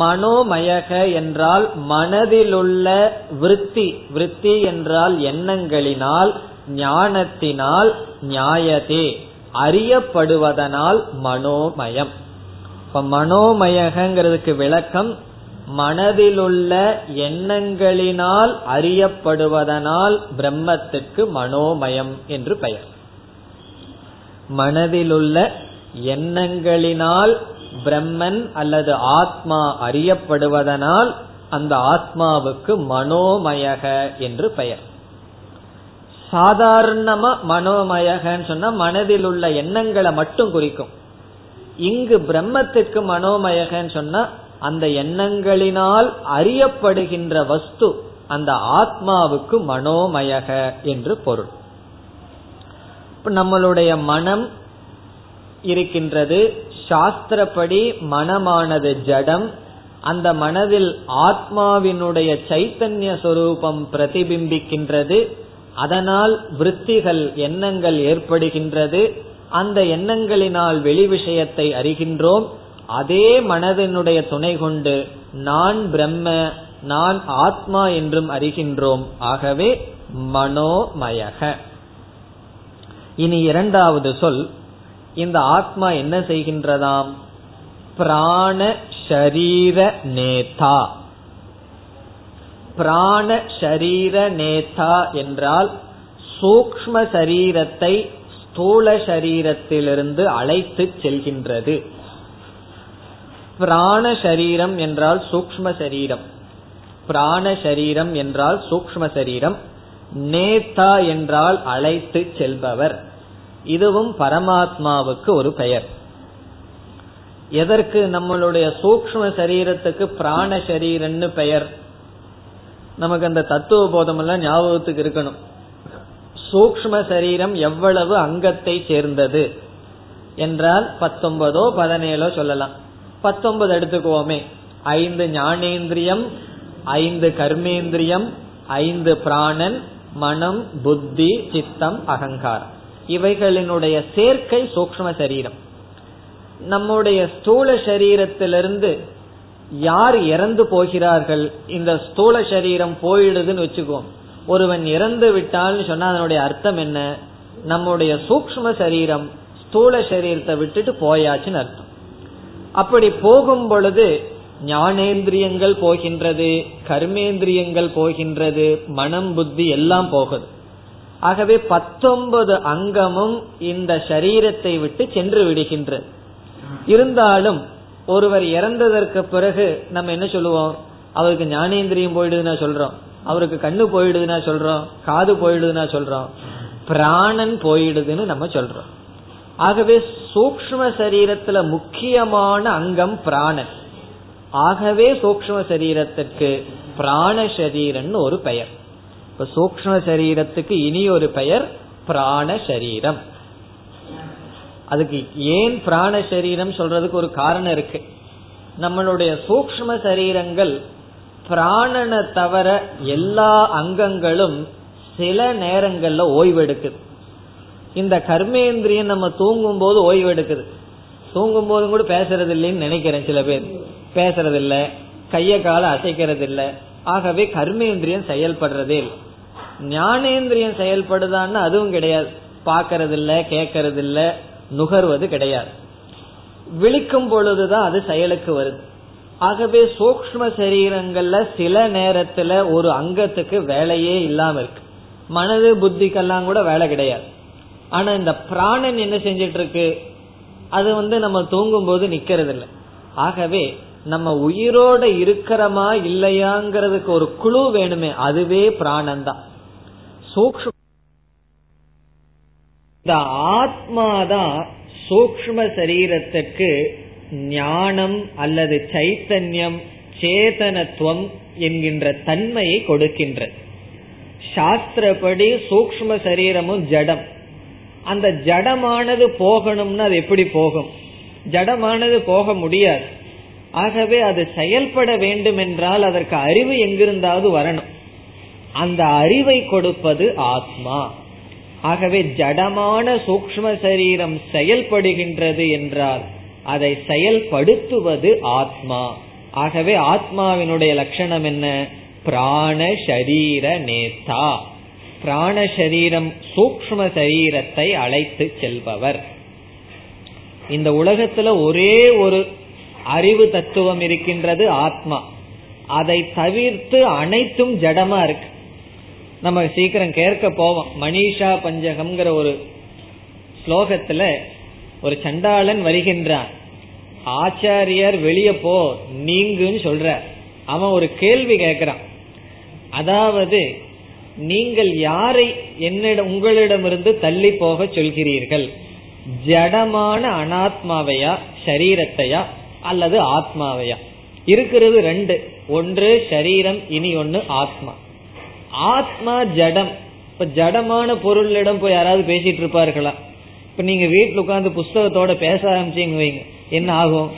மனோமயக என்றால் மனதிலுள்ள விருத்தி விருத்தி என்றால் எண்ணங்களினால் ஞானத்தினால் நியாயதே அறியப்படுவதனால் மனோமயம். இப்ப மனோமயகங்கிறதுக்கு விளக்கம் மனதிலுள்ள எண்ணங்களினால் அறியப்படுவதனால் பிரம்மத்துக்கு மனோமயம் என்று பெயர். மனதிலுள்ள எண்ணங்களினால் பிரம்மன் அல்லது ஆத்மா அறியப்படுவதனால் அந்த ஆத்மாவுக்கு மனோமயக என்று பெயர். சாதாரணமா மனோமயகன்னு சொன்னா மனதில் உள்ள எண்ணங்களை மட்டும் குறிக்கும். இங்கு பிரம்மத்துக்கு மனோமயகன்னு சொன்னா அந்த எண்ணங்களினால் அறியப்படுகின்ற வஸ்து அந்த ஆத்மாவுக்கு மனோமயக என்று பொருள். நம்மளுடைய மனம் இருக்கின்றது சாஸ்திரப்படி மனமானது ஜடம் அந்த மனதில் ஆத்மாவினுடைய சைத்தன்ய சொரூபம் பிரதிபிம்பிக்கின்றது அதனால் விற்த்திகள் எண்ணங்கள் ஏற்படுகின்றது அந்த எண்ணங்களினால் வெளி விஷயத்தை அறிகின்றோம் அதே மனதினுடைய துணை கொண்டு நான் பிரம்ம நான் ஆத்மா என்றும் அறிகின்றோம். ஆகவே மனோமயக. இனி இரண்டாவது சொல் இந்த ஆத்மா என்ன செய்கின்றதாம்? பிராண ஷரீர நேதா. பிராண ஷரீர நேதா என்றால் சூக்ம சரீரத்தை ஸ்தூல சரீரத்திலிருந்து அழைத்து செல்கின்றது. பிராண சரீரம் என்றால் சூக்ம சரீரம். பிராண சரீரம் என்றால் சூக்ம சரீரம். நேதா என்றால் அழைத்து செல்பவர். இதுவும் பரமாத்மாவுக்கு ஒரு பெயர். எதற்கு நம்மளுடைய சூக்ம சரீரத்துக்கு பிராண சரீரம்னு பெயர்? நமக்கு அந்த தத்துவ போதம் எல்லாம் ஞாபகத்துக்கு இருக்கணும். சூக்ம சரீரம் எவ்வளவு அங்கத்தை சேர்ந்தது? என்றால் பத்தொன்பதோ பதினேழோ சொல்லலாம். பத்தொன்பது எடுத்துக்குவோமே. ஐந்து ஞானேந்திரியம் ஐந்து கர்மேந்திரியம் ஐந்து பிராணன் மனம் புத்தி சித்தம் அகங்காரம். இவைகளினுடைய சேர்க்கை சூக்ம சரீரம். நம்முடைய ஸ்தூல சரீரத்திலிருந்து யார் இறந்து போகிறார்கள்? இந்த ஸ்தூல சரீரம் போயிடுதுன்னு வச்சுக்கோம் ஒருவன் இறந்து விட்டால்னு சொன்னா அதனுடைய அர்த்தம் என்ன? நம்முடைய சூக்ம சரீரம் ஸ்தூல சரீரத்தை விட்டுட்டு போயாச்சுன்னு அர்த்தம். அப்படி போகும் பொழுது ஞானேந்திரியங்கள் போகின்றது கர்மேந்திரியங்கள் போகின்றது மனம் புத்தி எல்லாம் போகுது. ஆகவே பத்தொன்பது அங்கமும் இந்த சரீரத்தை விட்டு சென்று விடுகின்றது. இருந்தாலும் ஒருவர் இறந்ததற்கு பிறகு நம்ம என்ன சொல்லுவோம்? அவருக்கு ஞானேந்திரியம் போயிடுதுன்னா சொல்றோம். அவருக்கு கண்ணு போயிடுதுன்னா சொல்றோம். காது போயிடுதுன்னா சொல்றோம். பிராணன் போயிடுதுன்னு நம்ம சொல்றோம். ஆகவே சூக்ம சரீரத்துல முக்கியமான அங்கம் பிராணன் ஆகவே சூக்ம சரீரத்திற்கு பிராண சரீரன் ஒரு பெயர். இப்ப சூக்ம சரீரத்துக்கு இனி ஒரு பெயர் பிராண சரீரம். அதுக்கு ஏன் பிராண சரீரம் சொல்றதுக்கு ஒரு காரணம் இருக்கு. நம்மளுடைய சூக்ம சரீரங்கள் பிராணனை தவிர எல்லா அங்கங்களும் சில நேரங்கள்ல ஓய்வெடுக்குது. இந்த கர்மேந்திரியம் நம்ம தூங்கும் போது ஓய்வு எடுக்குது தூங்கும் போதும் கூட பேசுறது இல்லைன்னு நினைக்கிறேன் சில பேர். பேசுறது இல்ல கைய கால அசைக்கிறது இல்ல ஆகவே கர்மேந்திரியம் செயல்படுறதே இல்லை. ஞானேந்திரியம் செயல்படுதான்னு அதுவும் கிடையாது. பாக்கறது இல்ல கேட்கறது இல்ல நுகர்வது கிடையாது. விழிக்கும் பொழுதுதான் அது செயலுக்கு வருது. ஆகவே சூக்ம சரீரங்கள்ல சில நேரத்துல ஒரு அங்கத்துக்கு வேலையே இல்லாம இருக்கு. மனது புத்திக்கெல்லாம் கூட வேலை கிடையாது. ஆனா இந்த பிராணன் என்ன செஞ்சிட்டு இருக்கு அது வந்து நம்ம தூங்கும் போது நிக்கிறது இல்லை ஆகவே நம்ம உயிரோட இருக்கிறோமா இல்லையாங்கிறதுக்கு ஒரு குழு வேணுமே அதுவே பிராணன் தான் சூக்ம இந்த ஆத்மாதான் சூக்ம சரீரத்துக்கு ஞானம் அல்லது சைத்தன்யம் சேதனத்துவம் என்கின்ற தன்மையை கொடுக்கின்றது. சாஸ்திரப்படி சூக்ம சரீரமும் ஜடம். அந்த ஜடமானது போகணும்னா அது எப்படி போகும்? ஜடமானது போக முடியாது. ஆகவே அது செயல்பட வேண்டும் என்றால் அதற்கு அறிவு எங்கிருந்தாவது வரணும். அந்த அறிவை கொடுப்பது ஆத்மா. ஆகவே ஜடமான சூக்ம சரீரம் செயல்படுகின்றது என்றால் அதை செயல்படுத்துவது ஆத்மா. ஆகவே ஆத்மாவினுடைய லட்சணம் என்ன? பிராண ஷரீர நேதா பிராண சரீரம் சூக்ம சரீரத்தை அழைத்து செல்பவர். இந்த உலகத்துல ஒரே ஒரு அறிவு தத்துவம் இருக்கின்றது ஆத்மா. அதை தவிர்த்து அனைத்தும் ஜடமா இருக்கு. நம்ம சீக்கிரம் கேட்க போவோம். மணிஷா பஞ்சகம்ங்கிற ஒரு ஸ்லோகத்துல ஒரு சண்டாளன் வருகின்றான். ஆச்சாரியர் வெளியே போ நீங்குன்னு சொல்ற அவன் ஒரு கேள்வி கேட்கிறான். அதாவது நீங்கள் யாரை என்னிடம் உங்களிடமிருந்து தள்ளி போக சொல்கிறீர்கள்? ஜடமான அனாத்மாவையா சரீரத்தையா அல்லது ஆத்மாவையா? இருக்கிறது ரெண்டு. ஒன்று சரீரம் இனி ஒன்னு ஆத்மா. ஆத்மா ஜடம். இப்ப ஜடமான பொருளிடம் போய் யாராவது பேசிட்டு இருப்பார்களா? இப்ப நீங்க வீட்டுல உட்காந்து புஸ்தகத்தோட பேச ஆரம்பிச்சீங்க வைங்க. என்ன ஆகும்?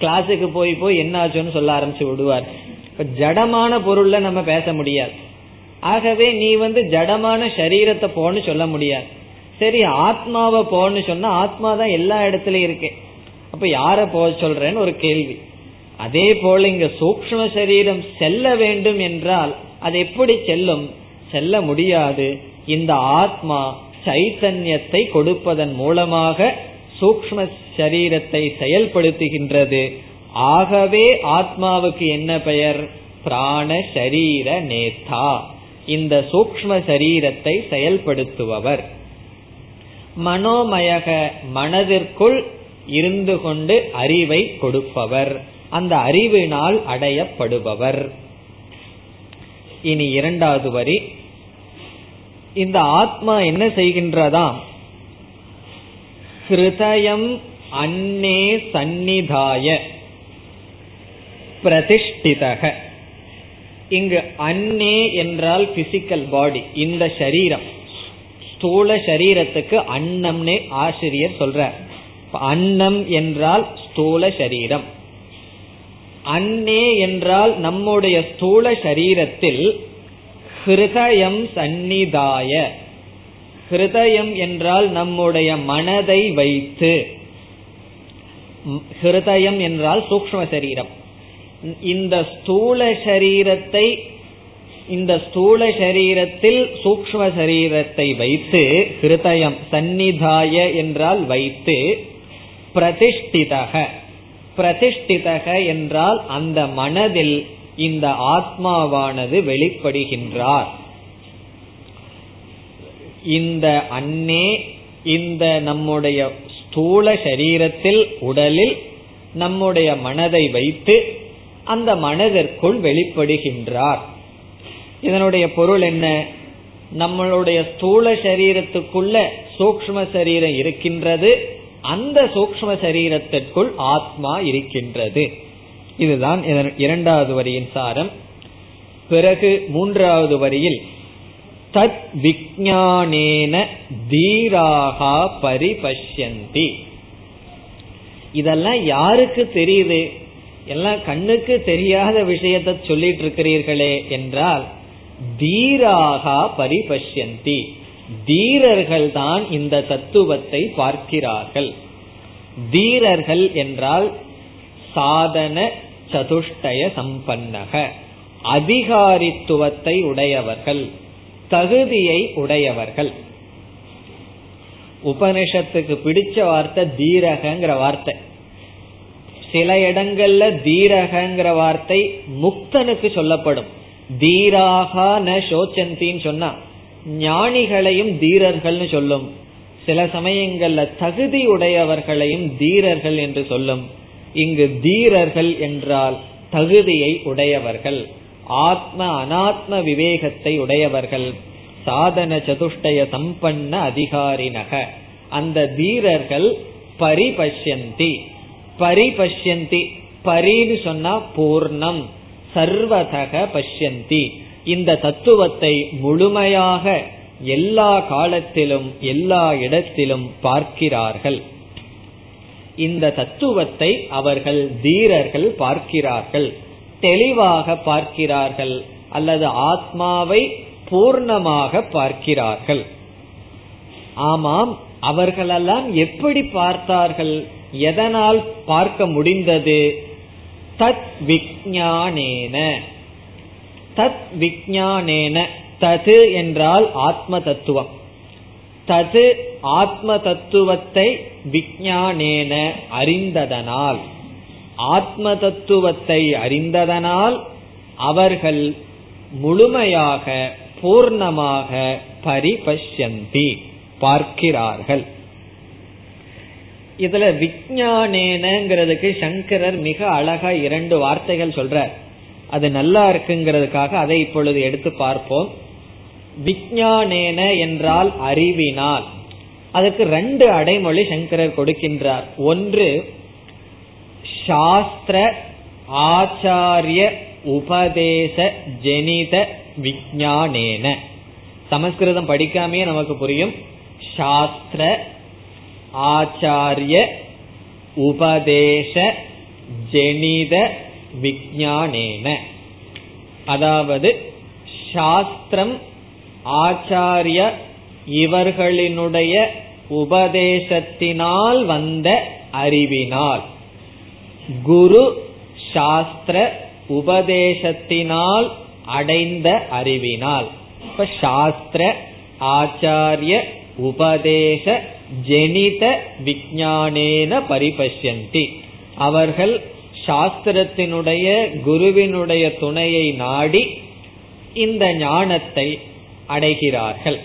கிளாஸுக்கு போய் போய் என்ன ஆச்சுன்னு சொல்ல ஆரம்பிச்சு விடுவார். இப்ப ஜடமான பொருள்ல நம்ம பேச முடியாது. ஆகவே நீ வந்து ஜடமான சரீரத்தை போன்னு சொல்ல முடியாது. சரி ஆத்மாவை போன்னு சொன்னா ஆத்மா தான் எல்லா இடத்துலயும் இருக்கு. அப்ப யார போக சொல்றேன்னு ஒரு கேள்வி. அதே போல இங்க சூக்ம சரீரம் செல்ல வேண்டும் என்றால் அது எப்படி செல்லும்? செல்ல முடியாது. இந்த ஆத்மா சைத்தன்யத்தை கொடுப்பதன் மூலமாக சூக்ம சரீரத்தை செயல்படுத்துகின்றது. ஆகவே ஆத்மாவுக்கு என்ன பெயர்? பிராண சரீர நேதா இந்த சூக்ம சரீரத்தை செயல்படுத்துபவர். மனோமயக மனதிற்குள் இருந்து கொண்டு அறிவை கொடுப்பவர். அந்த அறிவினால் அடையப்படுபவர். இனி இரண்டாவது வரி. இந்த ஆத்மா என்ன செய்கின்றதாம் ஹிருதயம் அன்னே சந்நிதாய பிரதிஷ்டிதக. இங்கு அன்னே என்றால் பிசிக்கல் பாடி இந்த சரீரம். ஸ்தூல சரீரத்துக்கு அன்னம்னே ஆசிரியர் சொல்ற அன்னம் என்றால் ஸ்தூல சரீரம். அன்னே என்றால் நம்முடைய ஸ்தூல சரீரத்தில் ஹிருதயம் சந்நிதாய. ஹிருதயம் என்றால் நம்முடைய மனதை வைத்து. ஹிருதயம் என்றால் சூக்ம சரீரம். இந்த ஸ்தூல சரீரத்தை இந்த ஸ்தூல சரீரத்தில் சூக்ம சரீரத்தை வைத்து ஹிருதயம் சந்நிதாய என்றால் வைத்து பிரதிஷ்டிதக. பிரதிஷ்டிதக என்றால் அந்த மனதில் இந்த ஆத்மாவானது வெளிப்படுகின்றார். இந்த அன்னே இந்த நம்முடைய ஸ்தூல சரீரத்தில் உடலில் நம்முடைய மனதை வைத்து அந்த மனதிற்குள் வெளிப்படுகின்றார். இதனுடைய பொருள் என்ன? நம்மளுடைய ஸ்தூல சரீரத்துக்குள்ள சூக்ம சரீரம் இருக்கின்றது. அந்த சூக்ம சரீரத்திற்குள் ஆத்மா இருக்கின்றது. இதுதான் இரண்டாவது வரியின் சாரம். பிறகு மூன்றாவது வரியில் தத் விஜானேன தீராகா பரிபஷ்யந்தி. இதெல்லாம் யாருக்கு தெரியுது? எல்லாம் கண்ணுக்கு தெரியாத விஷயத்த சொல்லிட்டு இருக்கிறீர்களே என்றால் தீராகா பரிபஷ்யந்தி. தீரர்கள் தான் இந்த தத்துவத்தை பார்க்கிறார்கள். தீரர்கள் என்றால் சாதன சதுஷ்டய சம்பன்னக. அதிகாரித்துவத்தை உடையவர்கள் தகுதியை உடையவர்கள். உபனிஷத்துக்கு பிடிச்ச வார்த்தை தீரகங்கிற வார்த்தை. சில இடங்கள்ல தீரகங்கிற வார்த்தை முக்தனுக்கு சொல்லப்படும். தீராகா ந சோச்சந்தின்னு சொன்னா ஞானிகளையும் தீரர்கள்னு சொல்லும். சில சமயங்கள்ல தகுதி உடையவர்களையும் தீரர்கள் என்று சொல்லும். இங்கு தீரர்கள் என்றால் தகுதியை உடையவர்கள் ஆத்ம அனாத்ம விவேகத்தை உடையவர்கள் சாதன சதுஷ்டய சம்பன்ன அதிகாரினக. அந்த தீரர்கள் பரிபஷ்யந்தி. பரிபஷ்யந்தி. பரின்னு சொன்னா பூர்ணம். சர்வதக பஷ்யந்தி. இந்த தத்துவத்தை முழுமையாக எல்லா காலத்திலும் எல்லா இடத்திலும் பார்க்கிறார்கள். இந்த தத்துவத்தை அவர்கள் தீரர்கள் பார்க்கிறார்கள். தெளிவாக பார்க்கிறார்கள். அல்லது ஆத்மாவை பூர்ணமாக பார்க்கிறார்கள். ஆமாம் அவர்களெல்லாம் எப்படி பார்த்தார்கள்? எதனால் பார்க்க முடிந்தது? தத் விஜானேன தத் விஜானேன தது என்றால் ஆத்ம தத்துவம். தது ஆத்ம தத்துவத்தை விஜானேன அறிந்ததனால். ஆத்ம தத்துவத்தை அறிந்ததனால் அவர்கள் முழுமையாக பூர்ணமாக பரிபஷ்யந்தி பார்க்கிறார்கள். இதுல விஜயானேனங்கிறதுக்கு சங்கரர் மிக அழகா இரண்டு வார்த்தைகள் சொல்றார். அது நல்லா இருக்குங்கிறதுக்காக அதை இப்பொழுது எடுத்து பார்ப்போம். விஜயானேன என்றால் அறிவினால். அதுக்கு ரெண்டு அடைமொழி சங்கரர் கொடுக்கின்றார். ஒன்று சாஸ்திர ஆச்சாரிய உபதேச ஜெனித விஜயானேன சமஸ்கிருதம் படிக்காமே நமக்கு புரியும். சாஸ்திர ஆச்சாரிய உபதேச ஜெனித விஜானேன அதாவது சாஸ்திரம் ஆச்சாரிய இவர்களினுடைய உபதேசத்தினால் வந்த அறிவினால் குரு சாஸ்திர உபதேசத்தினால் அடைந்த அறிவினால். இப்ப சாஸ்திர ஆச்சாரிய உபதேச ஜெனித விஜானேன பரிபஷ்யந்தி. அவர்கள் சாஸ்திரத்தினுடைய குருவினுடைய துணையை நாடி இந்த ஞானத்தை அடைகிறார்கள்.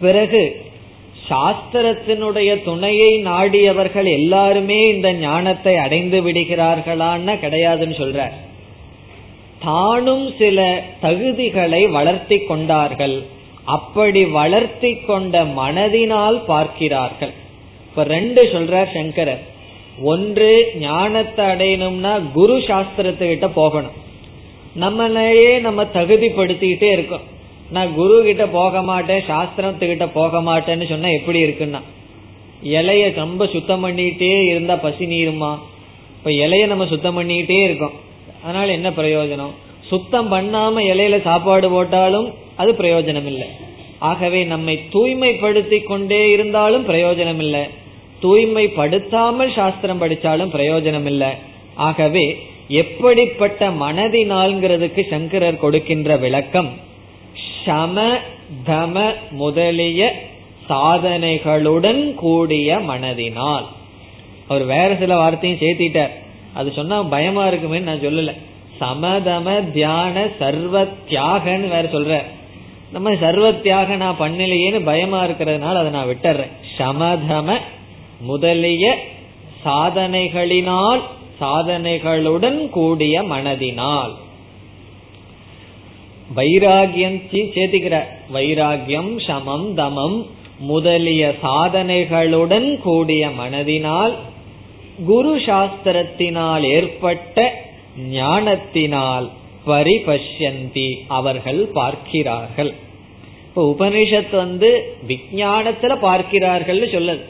பிறகு சாஸ்திரத்தினுடைய துணையை நாடியவர்கள் எல்லாருமே இந்த ஞானத்தை அடைந்து விடுகிறார்களான்னு கிடையாதுன்னு சொல்ற தானும் சில தகுதிகளை வளர்த்தி கொண்டார்கள். அப்படி வளர்த்தி கொண்ட மனதினால் பார்க்கிறார்கள். இப்ப ரெண்டு சொல்றார் சங்கரர். ஒன்று ஞானத்தை அடையணும்னா குரு சாஸ்திரத்துக்கிட்ட போகணும். நம்மளையே நம்ம தகுதிப்படுத்திக்கிட்டே இருக்கோம். நான் குரு கிட்ட போக மாட்டேன் சாஸ்திரத்துக்கிட்ட போக மாட்டேன்னு சொன்னா எப்படி இருக்குன்னா? இலைய ரொம்ப சுத்தம் பண்ணிட்டே இருந்தா பசி நீருமா? இப்ப இலைய நம்ம சுத்தம் பண்ணிக்கிட்டே இருக்கோம். அதனால என்ன பிரயோஜனம்? சுத்தம் பண்ணாம இலையில சாப்பாடு போட்டாலும் அது பிரயோஜனம் இல்லை ஆகவே நம்மை தூய்மைப்படுத்தி கொண்டே இருந்தாலும் பிரயோஜனம் இல்லை தூய்மைப்படுத்தாமல் சாஸ்திரம் படிச்சாலும் பிரயோஜனம் இல்லை ஆகவே எப்படிப்பட்ட மனதினால்ங்கிறதுக்கு சங்கரர் கொடுக்கின்ற விளக்கம் சம தம முதலிய சாதனைகளுடன் கூடிய மனதினால். அவர் வேற சில வார்த்தையும் சேர்த்திட்டார். அது சொன்னா பயமா இருக்குமே நான் சொல்லல. சமதம தியான சர்வ தியாகன்னு வேற சொல்ற நம்ம சர்வ தியாக நான் பண்ணலையேன்னு பயமா இருக்கிறதுனால அதை நான் விட்டுறேன். சமதம முதலிய சாதனைகளினால் சாதனைகளுடன் கூடிய மனதினால். வைராகியம் சேர்த்துக்கிற. வைராகியம் சமம் தமம் முதலிய சாதனைகளுடன் கூடிய மனதினால் குரு சாஸ்திரத்தினால் ஏற்பட்ட ஞானத்தினால் பரிபஷ்யந்தி அவர்கள் பார்க்கிறார்கள். இப்ப உபனிஷத் வந்து விஜயானத்துல பார்க்கிறார்கள் சொல்லது.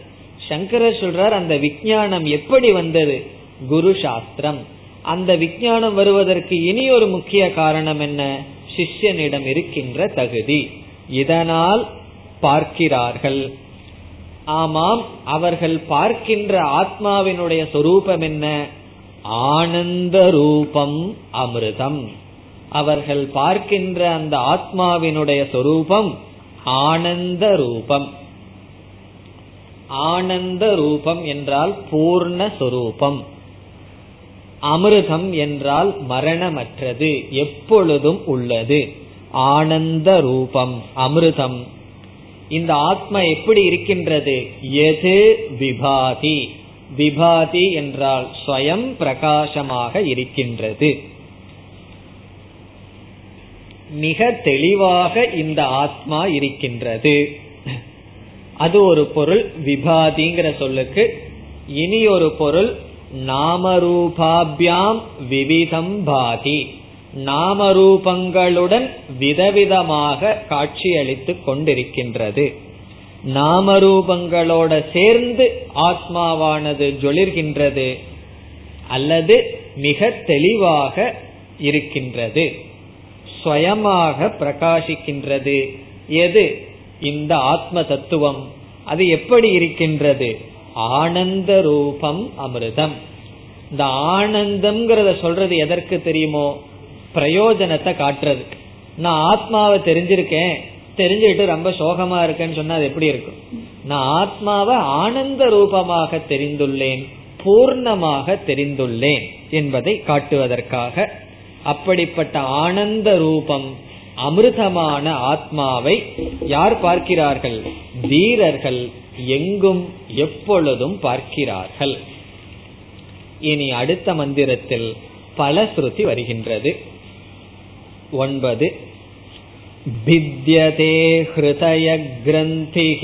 சங்கரர் சொல்றார் அந்த விஜயானம் எப்படி வந்தது? குரு சாஸ்திரம். அந்த விஞ்ஞானம் வருவதற்கு இனி ஒரு முக்கிய காரணம் என்ன? சிஷ்யனிடம் இருக்கின்ற தகுதி. இதனால் பார்க்கிறார்கள். ஆமாம் அவர்கள் பார்க்கின்ற ஆத்மாவினுடைய சொரூபம் என்ன? ஆனந்த ரூபம் அமிர்தம். அவர்கள் பார்க்கின்ற அந்த ஆத்மாவினுடைய சொரூபம் ஆனந்த ரூபம். ஆனந்த ரூபம் என்றால் பூர்ண சொரூபம். அமிர்தம் என்றால் மரணமற்றது எப்பொழுதும் உள்ளது. ஆனந்த ரூபம் அமிர்தம். இந்த ஆத்மா எப்படி இருக்கின்றது? எது விபாதி? விபாதி என்றால் ஸ்வயம் பிரகாசமாக இருக்கின்றது. மிக தெளிவாக இந்த ஆத்மா இருக்கின்றது. அது ஒரு பொருள் விபாதிங்கிற சொல்லுக்கு இனி ஒரு பொருள் நாமரூபாபியாம் விவிதம் பாதி. நாமரூபங்களுடன் விதவிதமாக காட்சியளித்துக் கொண்டிருக்கின்றது. நாமரூபங்களோட சேர்ந்து ஆத்மாவானது ஜொலிர்கின்றது அல்லது மிக தெளிவாக இருக்கின்றது. சுயமாக பிரகாசிக்கின்றது. எது? இந்த ஆத்ம தத்துவம். அது எப்படி இருக்கின்றது? ஆனந்த ரூபம் அமிர்தம். இந்த ஆனந்தம்ங்கிறத சொல்றது எதற்கு தெரியுமோ? பிரயோஜனத்தை காட்டுறது. நான் ஆத்மாவை தெரிஞ்சிருக்கேன். தெரிஞ்சுக்கிட்டு ரொம்ப சோகமா இருக்கேன்னு சொன்னா அது எப்படி இருக்கும்? நான் ஆத்மாவை ஆனந்த ரூபமாக தெரிந்துள்ளேன். பூர்ணமாக தெரிந்துள்ளேன் என்பதை காட்டுவதற்காக அப்படிப்பட்ட ஆனந்த ரூபம் அமிர்தமான ஆத்மாவை யார் பார்க்கிறார்கள் வீரர்கள் எங்கும் எப்பொழுதும் பார்க்கிறார்கள் இனி அடுத்த மந்திரத்தில் பல ஸ்ருதி வருகின்றது ஒன்பது भिद्यते हृदयग्रन्थिः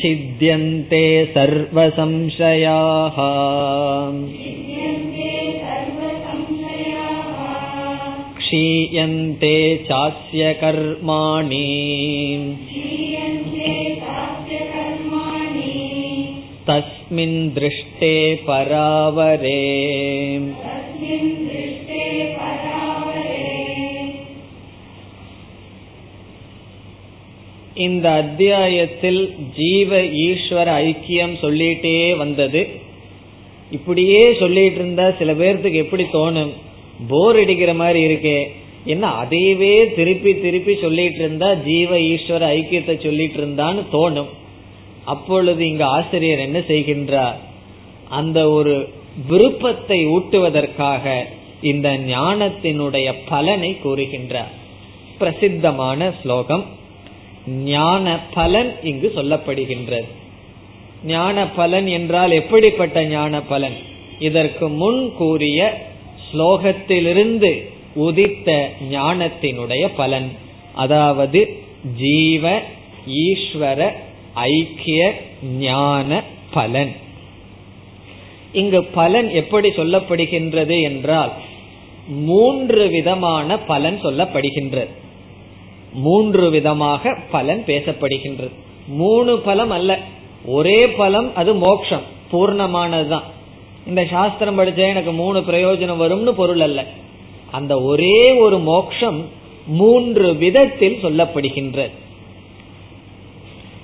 छिद्यन्ते सर्वसंशयाः क्षीयन्ते चास्य कर्माणि तस्मिन् दृष्टे परावरे இந்த அத்தியாயத்தில் ஜீவ ஈஸ்வர ஐக்கியம் சொல்லிட்டே வந்தது. இப்படியே சொல்லிட்டு இருந்தா சில பேர்த்துக்கு எப்படி தோணும்? போர் அடிக்கிற மாதிரி இருக்கே. என்ன அதையவே திருப்பி திருப்பி சொல்லிட்டு இருந்தா ஜீவ ஈஸ்வர ஐக்கியத்தை சொல்லிட்டு இருந்தான்னு தோணும். அப்பொழுது இங்க ஆசிரியர் என்ன செய்கின்றார்? அந்த ஒரு விருப்பத்தை ஊட்டுவதற்காக இந்த ஞானத்தினுடைய பலனை கூறுகின்றார். பிரசித்தமான ஸ்லோகம். ஞான பலன் இங்கு சொல்லப்படுகின்றது. ஞான பலன் என்றால் எப்படிப்பட்ட ஞான பலன்? இதற்கு முன் கூறிய ஸ்லோகத்திலிருந்து உதித்த ஞானத்தினுடைய பலன். அதாவது ஜீவ ஈஸ்வர ஐக்கிய ஞான பலன். இங்கு பலன் எப்படி சொல்லப்படுகின்றது என்றால் மூன்று விதமான பலன் சொல்லப்படுகின்றது. மூன்று விதமாக பலன் பேசப்படுகின்றது. மூணு பலம் அல்ல. ஒரே பலம் அது மோக்ஷம் பூர்ணமானதுதான். இந்த சாஸ்திரம் படிச்சா எனக்கு மூணு பிரயோஜனம் வரும்னு பொருள் அல்ல. அந்த ஒரே ஒரு மோக்ஷம் மூன்று விதத்தில் சொல்லப்படுகின்றது.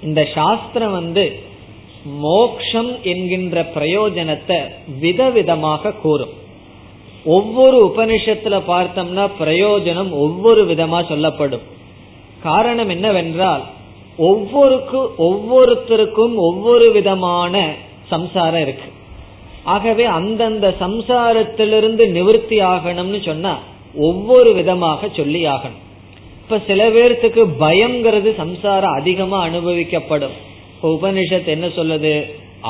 இந்த சாஸ்திரம் வந்து மோக்ஷம் என்கின்ற பிரயோஜனத்தை விதவிதமாக கூறும். ஒவ்வொரு உபனிஷத்துல பார்த்தோம்னா பிரயோஜனம் ஒவ்வொரு விதமா சொல்லப்படும். காரணம் என்னவென்றால் ஒவ்வொருக்கு ஒவ்வொருத்தருக்கும் ஒவ்வொரு விதமான சம்சாரம் இருக்கு. ஆகவே அந்தந்த சம்சாரத்திலிருந்து நிவர்த்தி ஆகணும்னு சொன்னா ஒவ்வொரு விதமாக சொல்லி ஆகணும். இப்ப சில பேர்த்துக்கு பயம்ங்கிறது சம்சாரம் அதிகமா அனுபவிக்கப்படும். உபனிஷத் என்ன சொல்லுது?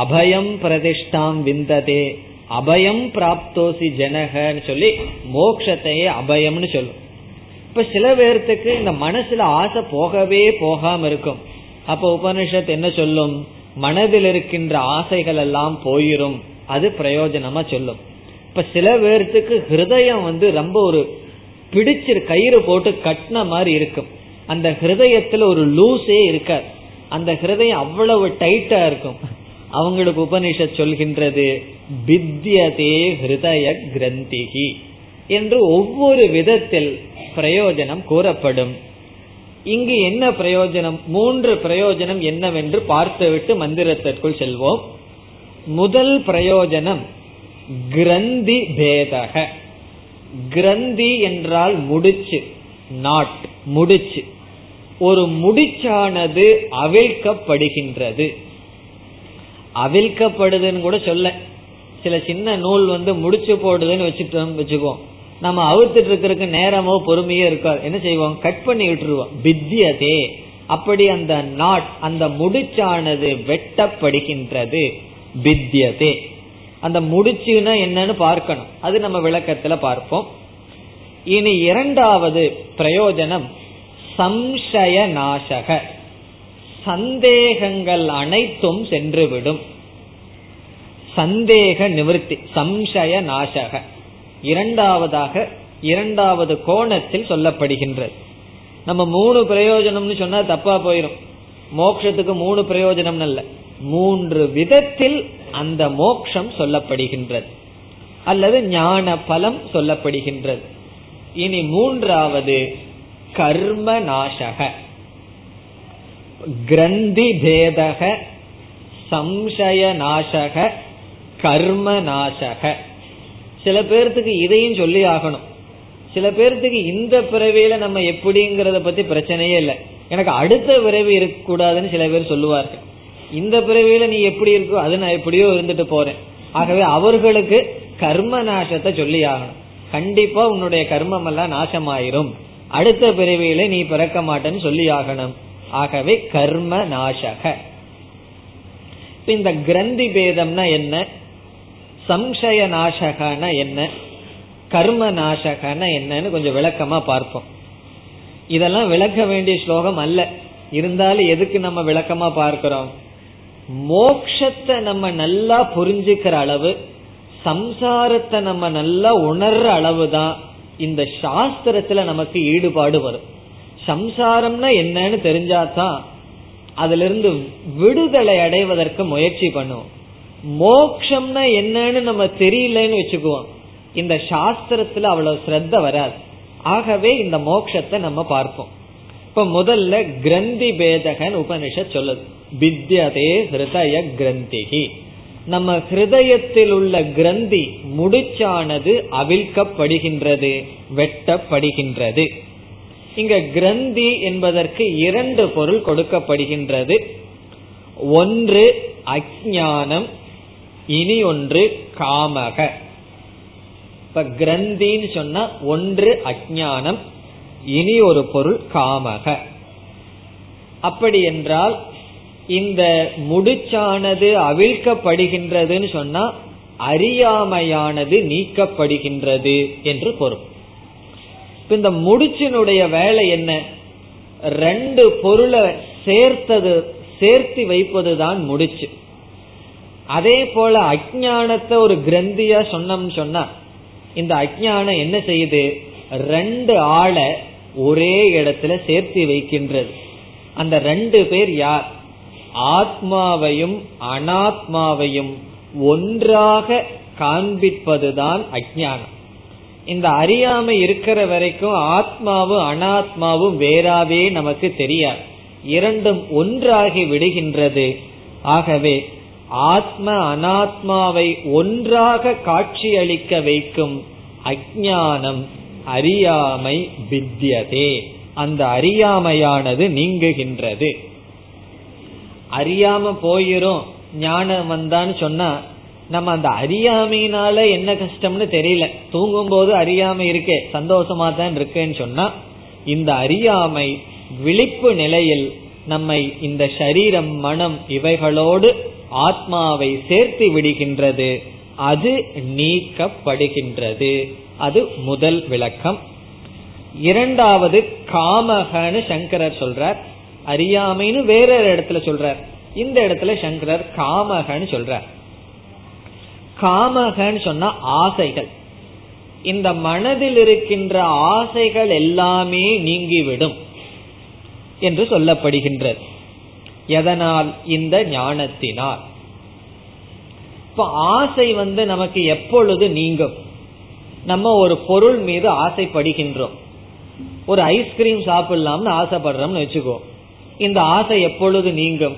அபயம் பிரதிஷ்டாம் விந்ததே அபயம் பிராப்தோசி ஜனகன்னு சொல்லி மோக்ஷத்தையே அபயம்னு சொல்லும். இப்ப சில பேர்த்துக்கு இந்த மனசுல ஆசை போகவே போகாம இருக்கும். அப்ப உபனிஷத் என்ன சொல்லும்? மனதில் இருக்கின்ற ஆசைகள் எல்லாம் போயிரும். அது பிரயோஜனமா சொல்லும். இப்ப சில பேர்த்துக்கு ஹிருதயம் வந்து ரொம்ப ஒரு பிடிச்சிரு கயிறு போட்டு கட்டின மாதிரி இருக்கும். அந்த ஹிருதயத்துல ஒரு லூஸே இருக்காது. அந்த ஹிருதயம் அவ்வளவு டைட்டா இருக்கும். அவங்களுக்கு உபனிஷத் சொல்கின்றது பித்தியதே ஹிருதய கிரந்திகி என்று ஒவ்வொரு விதத்தில் பிரயோஜனம் கூறப்படும். இங்கு என்ன பிரயோஜனம்? மூன்று பிரயோஜனம் என்னவென்று பார்த்துவிட்டு மந்திரத்திற்குள் செல்வோம். முதல் பிரயோஜனம் கிரந்தி பேதக. கிரந்தி என்றால் முடிச்சு நாட் முடிச்சு. ஒரு முடிச்சானது அவிழ்க்கப்படுகின்றது. அவிழ்க்கப்படுதுன்னு கூட சொல்ல. சில சின்ன நூல் வந்து முடிச்சு போடுதுன்னு வச்சுட்டோம் வச்சுக்குவோம். நம்ம அவுத்துட்டு இருக்கிறதுக்கு நேரமோ பொறுமையோ இருக்காது. என்ன செய்வோம்? கட் பண்ணி விட்டுருவோம். பித்தியதே அப்படி அந்த நாட் அந்த முடிச்சானது வெட்டப்படுகின்றது. பித்தியதே அந்த முடிச்சுன்னா என்னன்னு பார்க்கணும். அது நம்ம விளக்கத்துல பார்ப்போம். இனி இரண்டாவது பிரயோஜனம் சம்சய நாசக. சந்தேகங்கள் அனைத்தும் சென்றுவிடும். சந்தேக நிவர்த்தி சம்சய நாசக. இரண்டாவதாக இரண்டாவது கோணத்தில் சொல்லப்படுகின்றது. நம்ம மூணு பிரயோஜனம்னு சொன்னா தப்பா போயிடும் மோக்ஷத்துக்கு மூணு பிரயோஜனம் அல்ல. மூன்று விதத்தில் அந்த மோக்ஷம் சொல்லப்படுகின்றது. அல்லது ஞான பலம் சொல்லப்படுகின்றது. இனி மூன்றாவது கர்ம நாசக. கிரந்தி பேதக சம்சய நாசக கர்ம நாசக. சில பேர்த்துக்கு இதையும் சொல்லி ஆகணும். சில பேர்த்துக்கு இந்த பிறவியில நம்ம எப்படிங்கறத பத்தி பிரச்சனையே இல்லை. எனக்கு அடுத்த பிறவி இருக்கக்கூடாதுன்னு சில பேர் சொல்லுவார்கள். இந்த பிறவியில நீ எப்படி இருக்கோ அது நான் எப்படியோ இருந்துட்டு போறேன். ஆகவே அவர்களுக்கு கர்ம நாசத்தை சொல்லி ஆகணும். கண்டிப்பா உன்னுடைய கர்மம் எல்லாம் நாசமாயிரும். அடுத்த பிறவியில நீ பிறக்க மாட்டேன்னு சொல்லி ஆகணும். ஆகவே கர்ம நாசக இந்த கிரந்தி பேதம்னா என்ன? சம்சய நாசகன என்ன? கர்ம நாசகன என்னன்னு கொஞ்சம் விளக்கமா பார்ப்போம். இதெல்லாம் விளக்க வேண்டிய ஸ்லோகம் அல்ல. இருந்தாலும் எதுக்கு நம்ம விளக்கமா பார்க்கிறோம்? மோக்ஷத்தை நம்ம நல்லா புரிஞ்சுக்கிற அளவு சம்சாரத்தை நம்ம நல்லா உணர்ற அளவு தான் இந்த சாஸ்திரத்துல நமக்கு ஈடுபாடு வரும். சம்சாரம்னா என்னன்னு தெரிஞ்சாதான் அதுல இருந்து விடுதலை அடைவதற்கு முயற்சி பண்ணுவோம். மோக்ஷம்னா என்னன்னு நம்ம தெரியலன்னு வச்சுக்குவோம். இந்த சாஸ்திரத்துல அவ்வளவு ஸ்ரத்த வராது. ஆகவே இந்த மோக்ஷத்தை நம்ம பார்ப்போம். இப்ப முதல்ல கிரந்தி பேதகன் உபனிஷத் சொல்லுது. வித்யதே ஹிருதய கிரந்திகி நம்ம ஹிருதயத்தில் உள்ள கிரந்தி முடிச்சானது அவிழ்க்கப்படுகின்றது வெட்டப்படுகின்றது. இங்க கிரந்தி என்பதற்கு இரண்டு பொருள் கொடுக்கப்படுகின்றது. ஒன்று அஜானம் இனி ஒன்று காமக. இப்ப கிரந்தின்னு சொன்னா ஒன்று அஜானம் இனி ஒரு பொருள் காமக. அப்படி என்றால் இந்த முடிச்சானது அவிழ்க்கப்படுகின்றதுன்னு சொன்னா அறியாமையானது நீக்கப்படுகின்றது என்று பொருள். இந்த முடிச்சினுடைய வேலை என்ன? ரெண்டு பொருளை சேர்த்தது சேர்த்து வைப்பதுதான் முடிச்சு. அதே போல அஜானத்தை ஒரு கிரந்தியா சொன்னோம்னு சொன்னா இந்த அஜானம் என்ன செய்யுது? ரெண்டு ஆளை ஒரே இடத்துல சேர்த்து வைக்கின்றது. அந்த ரெண்டு பேர் யார்? ஆத்மாவையும் அனாத்மாவையும் ஒன்றாக காண்பிப்பதுதான் அஜானம் இந்த அறியாமை இருக்கிற வரைக்கும் ஆத்மாவும் அனாத்மாவும் வேறாவே நமக்கு தெரியாது. இரண்டும் ஒன்றாகி விடுகின்றது. ஆகவே ஆத்ம அனாத்மாவை ஒன்றாக காட்சியளிக்க வைக்கும் அஜானம் அறியாமை வித்தியதே. அந்த அறியாமையானது நீங்குகின்றது. அறியாம போயிரும் ஞானம் வந்தான்னு சொன்னா நம்ம அந்த அறியாமையினால என்ன கஷ்டம்னு தெரியல. தூங்கும் போது அறியாமை இருக்கே சந்தோஷமா தான் இருக்கேன்னு சொன்னா இந்த அறியாமை விழிப்பு நிலையில் நம்மை இந்த சரீரம் மனம் இவைகளோடு ஆத்மாவை சேர்த்து விடுகின்றது. அது நீக்கப்படுகின்றது. அது முதல் விளக்கம். இரண்டாவது காமகன்னு சங்கரர் சொல்றார். அறியாமைன்னு வேற இடத்துல சொல்றார். இந்த இடத்துல சங்கரர் காமகன்னு சொல்றார். காமகன்னு சொன்னா ஆசைகள். இந்த மனதில் இருக்கின்ற ஆசைகள் எல்லாமே நீங்கிவிடும் என்று சொல்லப்படுகின்றது. எதனால்? இந்த ஞானத்தினால். இப்ப ஆசை வந்து நமக்கு எப்பொழுது நீங்கும்? நம்ம ஒரு பொருள் மீது ஆசைப்படுகின்றோம். ஒரு ஐஸ்கிரீம் சாப்பிடலாம்னு ஆசைப்படுறோம்னு வச்சுக்கோ. இந்த ஆசை எப்பொழுது நீங்கும்?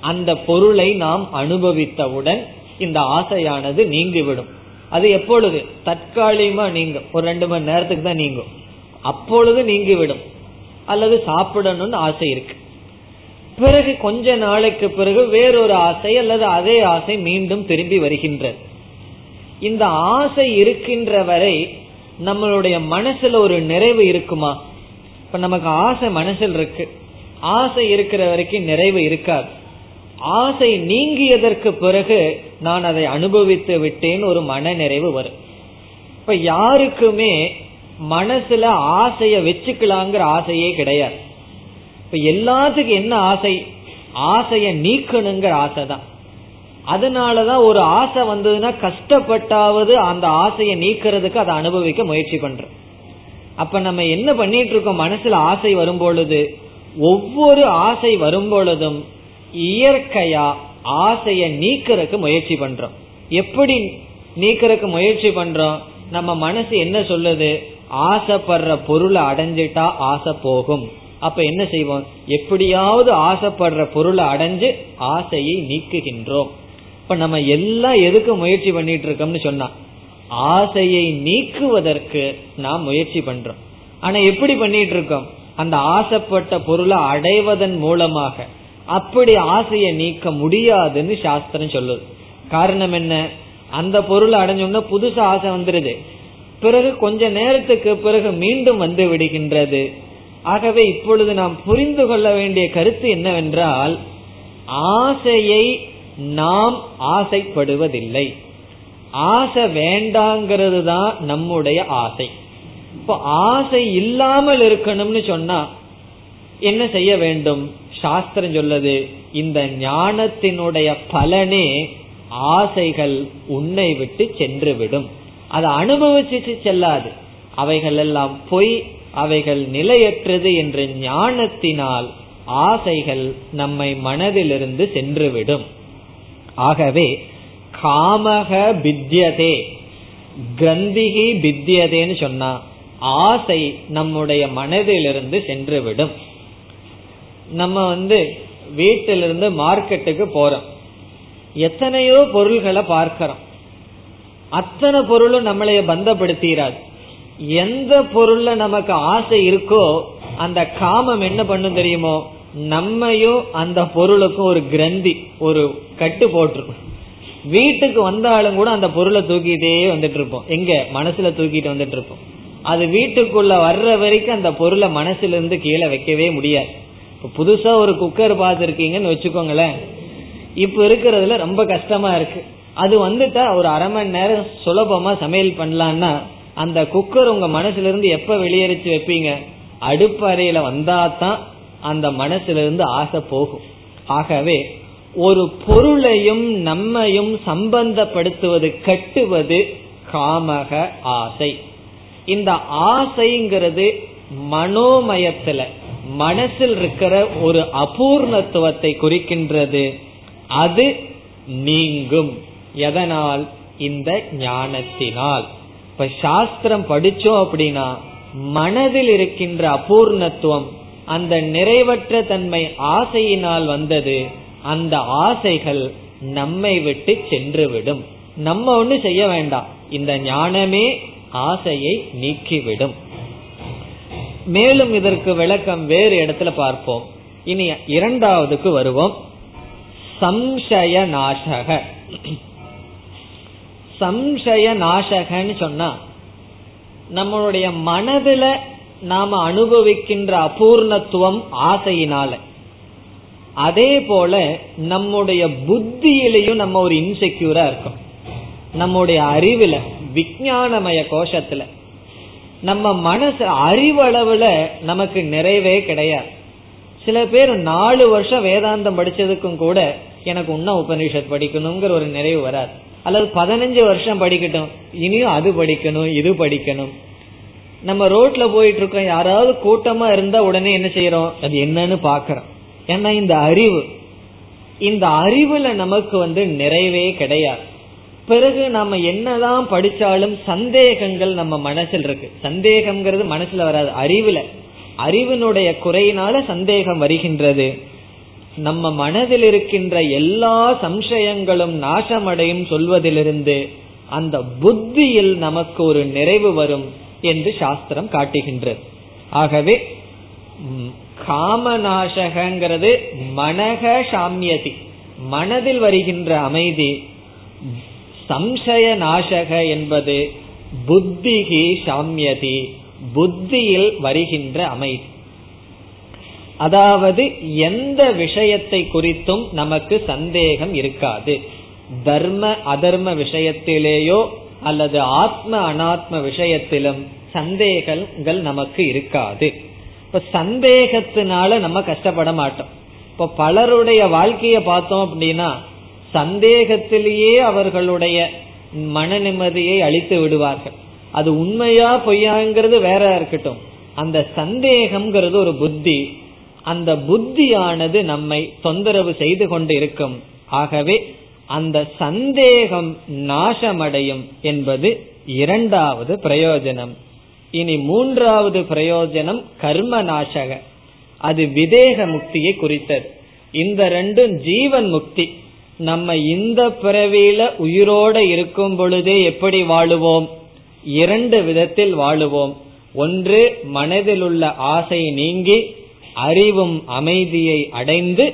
அந்த பொருளை நாம் அனுபவித்தவுடன் இந்த ஆசையானது நீங்கிவிடும். அது எப்பொழுது? தற்காலிகமா நீங்கும். ஒரு ரெண்டு மணி நேரத்துக்கு தான் நீங்கும். அப்பொழுது நீங்கிவிடும். அல்லது சாப்பிடணும்னு ஆசை இருக்கு. பிறகு கொஞ்ச நாளைக்கு பிறகு வேறொரு ஆசை அல்லது அதே ஆசை மீண்டும் திரும்பி வருகின்றது இந்த ஆசை இருக்கின்ற வரை நம்மளுடைய மனசுல ஒரு நிறைவு இருக்குமா? இப்ப நமக்கு ஆசை மனசில் இருக்கு. ஆசை இருக்கிற வரைக்கும் நிறைவு இருக்காது. ஆசை நீங்கியதற்கு பிறகு நான் அதை அனுபவித்து விட்டேன் ஒரு மன நிறைவு வரும். இப்ப யாருக்குமே மனசுல ஆசைய வச்சுக்கலாங்கிற ஆசையே கிடையாது. இப்ப எல்லாத்துக்கும் என்ன ஆசை? ஆசைய நீக்கணுங்கிற ஆசை தான் அதனாலதான் ஒரு ஆசை வந்ததுன்னா கஷ்டப்பட்டாவது அந்த ஆசையை நீக்கிறதுக்கு அதை அனுபவிக்க முயற்சி பண்றோம். அப்ப நம்ம என்ன பண்ணிட்டு இருக்கோம்? மனசுல ஆசை வரும் பொழுது ஒவ்வொரு ஆசை வரும் பொழுதும் இயற்கையா ஆசைய நீக்கிறதுக்கு முயற்சி பண்றோம். எப்படி நீக்கிறதுக்கு முயற்சி பண்றோம்? நம்ம மனசு என்ன சொல்லுது? ஆசைப்படுற பொருளை அடைஞ்சிட்டா ஆசை போகும். அப்ப என்ன செய்வோம்? எப்படியாவது ஆசைப்படுற பொருளை அடைஞ்சு ஆசையை நீக்குகின்றோம். இப்ப நம்ம எல்லாம் எதுக்கு முயற்சி பண்ணிட்டு இருக்கோம்னு சொன்னா ஆசையை நீக்குவதற்கு நாம் முயற்சி பண்றோம். ஆனா எப்படி பண்ணிட்டு இருக்கோம்? அந்த ஆசைப்பட்ட பொருளை அடைவதன் மூலமாக. அப்படி ஆசையை நீக்க முடியாதுன்னு சாஸ்திரம் சொல்லுது. காரணம் என்ன? அந்த பொருளை அடைஞ்சோம்னா புதுசா ஆசை வந்துருது. பிறகு கொஞ்ச நேரத்துக்கு பிறகு மீண்டும் வந்து விடுகின்றது. ஆகவே இப்பொழுது நாம் புரிந்து கொள்ள வேண்டிய கருத்து என்னவென்றால் ஆசையை நாம் ஆசைப்படுவதில்லை. ஆசை வேண்டாங்கிறது தான் நம்முடைய ஆசை. இப்போ ஆசை இல்லாமல் இருக்கணும்னு சொன்னா என்ன செய்ய வேண்டும்? சாஸ்திரம் சொல்லது இந்த ஞானத்தினுடைய பலனே ஆசைகள் உன்னை விட்டு சென்றுவிடும் அதை அனுபவிச்சு செல்லாது. அவைகள் எல்லாம் பொய் அவைகள் நிலையற்றது என்ற ஞானத்தினால் ஆசைகள் நம்மை மனதிலிருந்து சென்றுவிடும். ஆகவே காமக பித்தியதே கிரந்திகி பித்தியதேன்னு சொன்னா ஆசை நம்முடைய மனதிலிருந்து சென்றுவிடும். நம்ம வந்து வீட்டிலிருந்து மார்க்கெட்டுக்கு போறோம். எத்தனையோ பொருள்களை பார்க்கிறோம். அத்தனை பொருளும் நம்மளைய பந்தப்படுத்திடாது எந்த பொருள்ல நமக்கு ஆசை இருக்கோ அந்த காமம் என்ன பண்ணும் தெரியுமோ நம்மையும் அந்த பொருளுக்கும் ஒரு கிரந்தி ஒரு கட்டு போட்டிருக்கும் வீட்டுக்கு வந்தாலும் கூட அந்த பொருளை தூக்கிட்டே வந்துட்டு இருப்போம் எங்க? மனசுல தூக்கிட்டு வந்துட்டு இருப்போம் அது வீட்டுக்குள்ள வர்ற வரைக்கும் அந்த பொருளை மனசுல இருந்து கீழே வைக்கவே முடியாது. இப்ப புதுசா ஒரு குக்கர் பார்த்துருக்கீங்கன்னு வச்சுக்கோங்களேன். இப்ப இருக்கிறதுல ரொம்ப கஷ்டமா இருக்கு. அது வந்துட்டா ஒரு அரை மணி நேரம் சுலபமா சமையல் பண்ணலான்னா அந்த குக்கர் உங்க மனசுல இருந்து எப்ப வெளியேறிச்சு வைப்பீங்க? அடுப்பு அறையில வந்தாதான் அந்த மனசுல இருந்து ஆசை போகும். ஆகவே ஒரு பொருளையும் நம்மையும் சம்பந்தப்படுத்துவது கட்டுவது காமக ஆசை. இந்த ஆசைங்கிறது மனோமயத்துல மனசில் இருக்கிற ஒரு அபூர்ணத்துவத்தை குறிக்கின்றது. அது நீங்கும். எதனால்? இந்த ஞானத்தினால். இப்ப சாஸ்திரம் படிச்சோம் அப்படின்னா மனதில் இருக்கின்ற அபூர்ணத்துவம் அந்த நிறைவற்ற தன்மை ஆசையினால் வந்தது அந்த ஆசைகள் நம்மை விட்டு சென்றுவிடும். நம்ம ஒண்ணு செய்ய வேண்டாம். இந்த ஞானமே ஆசையை நீக்கிவிடும். மேலும் இதற்கு விளக்கம் வேறு இடத்துல பார்ப்போம். இனி இரண்டாவதுக்கு வருவோம். சம்சய நாசக சம்சய நாசகன்னு சொன்னா நம்மளுடைய மனதுல நாம அனுபவிக்கின்ற அபூர்ணத்துவம் ஆசையினால. அதே போல நம்முடைய புத்தியிலையும் நம்ம ஒரு இன்செக்யூரா இருக்கோம். நம்முடைய அறிவுல விஞ்ஞானமய கோஷத்துல நம்ம மனசு அறிவளவுல நமக்கு நிறைவே கிடையாது. சில பேர் நாலு வருஷம் வேதாந்தம் படிச்சதுக்கும் கூட எனக்கு இன்னும் உபனிஷத் படிக்கணுங்கிற ஒரு நிறைவு வராது. அல்லது பதினஞ்சு வருஷம் படிக்கட்டும். இனியும் அது படிக்கணும் இது படிக்கணும். நம்ம ரோட்ல போயிட்டு இருக்கோம் யாராவது கூட்டமா இருந்தா உடனே என்ன செய்யறோம் அது என்னன்னு பாக்கிறோம். ஏன்னா இந்த அறிவு இந்த அறிவுல நமக்கு வந்து நிறைவே கிடையாது. பிறகு நம்ம என்னதான் படிச்சாலும் சந்தேகங்கள் நம்ம மனசில் இருக்கு. சந்தேகம்ங்கிறது மனசுல வராது. அறிவுல. அறிவினுடைய குறையினால சந்தேகம் வருகின்றது. நம்ம மனதில் இருக்கின்ற எல்லா சம்சயங்களும் நாசமடையும் சொல்வதிலிருந்து அந்த புத்தியில் நமக்கு ஒரு நிறைவு வரும் என்று சாஸ்திரம் காட்டுகின்றது. ஆகவே காமநாசகங்கிறது மனக சாமியதி. மனதில் வருகின்ற அமைதி சம்சய நாசக என்பது புத்திகி சாமியதி புத்தியில் வருகின்ற அமைதி. அதாவது எந்த விஷயத்தை குறித்தும் நமக்கு சந்தேகம் இருக்காது. தர்ம அதர்ம விஷயத்திலேயோ அல்லது ஆத்ம அனாத்ம விஷயத்திலும் சந்தேகங்கள் நமக்கு இருக்காது. இப்ப சந்தேகத்தினால நம்ம கஷ்டப்பட மாட்டோம். இப்ப பலருடைய வாழ்க்கைய பார்த்தோம் அப்படின்னா சந்தேகத்திலேயே அவர்களுடைய மன நிம்மதியை அழித்து விடுவார்கள். அது உண்மையா பொய்யாங்கிறது வேற இருக்கட்டும். அந்த சந்தேகம்ங்கிறது ஒரு புத்தி அந்த புத்தியானது நம்மை தொந்தரவு செய்து கொண்டு இருக்கும் ஆகவே அந்த சந்தேகம் நாசமடையும் என்பது இரண்டாவது பிரயோஜனம். இனி மூன்றாவது பிரயோஜனம் கர்ம நாசக அது விதேக முக்தியை குறித்தது. இந்த ரெண்டும் ஜீவன் முக்தி. நம்ம இந்த பிறவியில உயிரோட இருக்கும் பொழுதே எப்படி வாழுவோம்? இரண்டு விதத்தில் வாழுவோம். ஒன்று மனதில் உள்ள ஆசை நீங்கி அறிவும் அமைதியை அடைந்து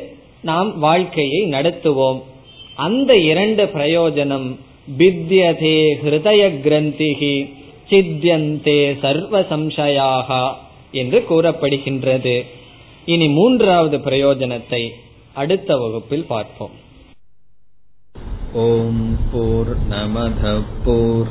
நாம் வாழ்க்கையை நடத்துவோம். அந்த இரண்டு பிரயோஜனம் பித்யதே ஹிருதய கிரந்திகி சித்தியந்தே சர்வ சம்சயாக என்று கூறப்படுகின்றது. இனி மூன்றாவது பிரயோஜனத்தை அடுத்த வகுப்பில் பார்ப்போம். ஓம் போர் நமத போர்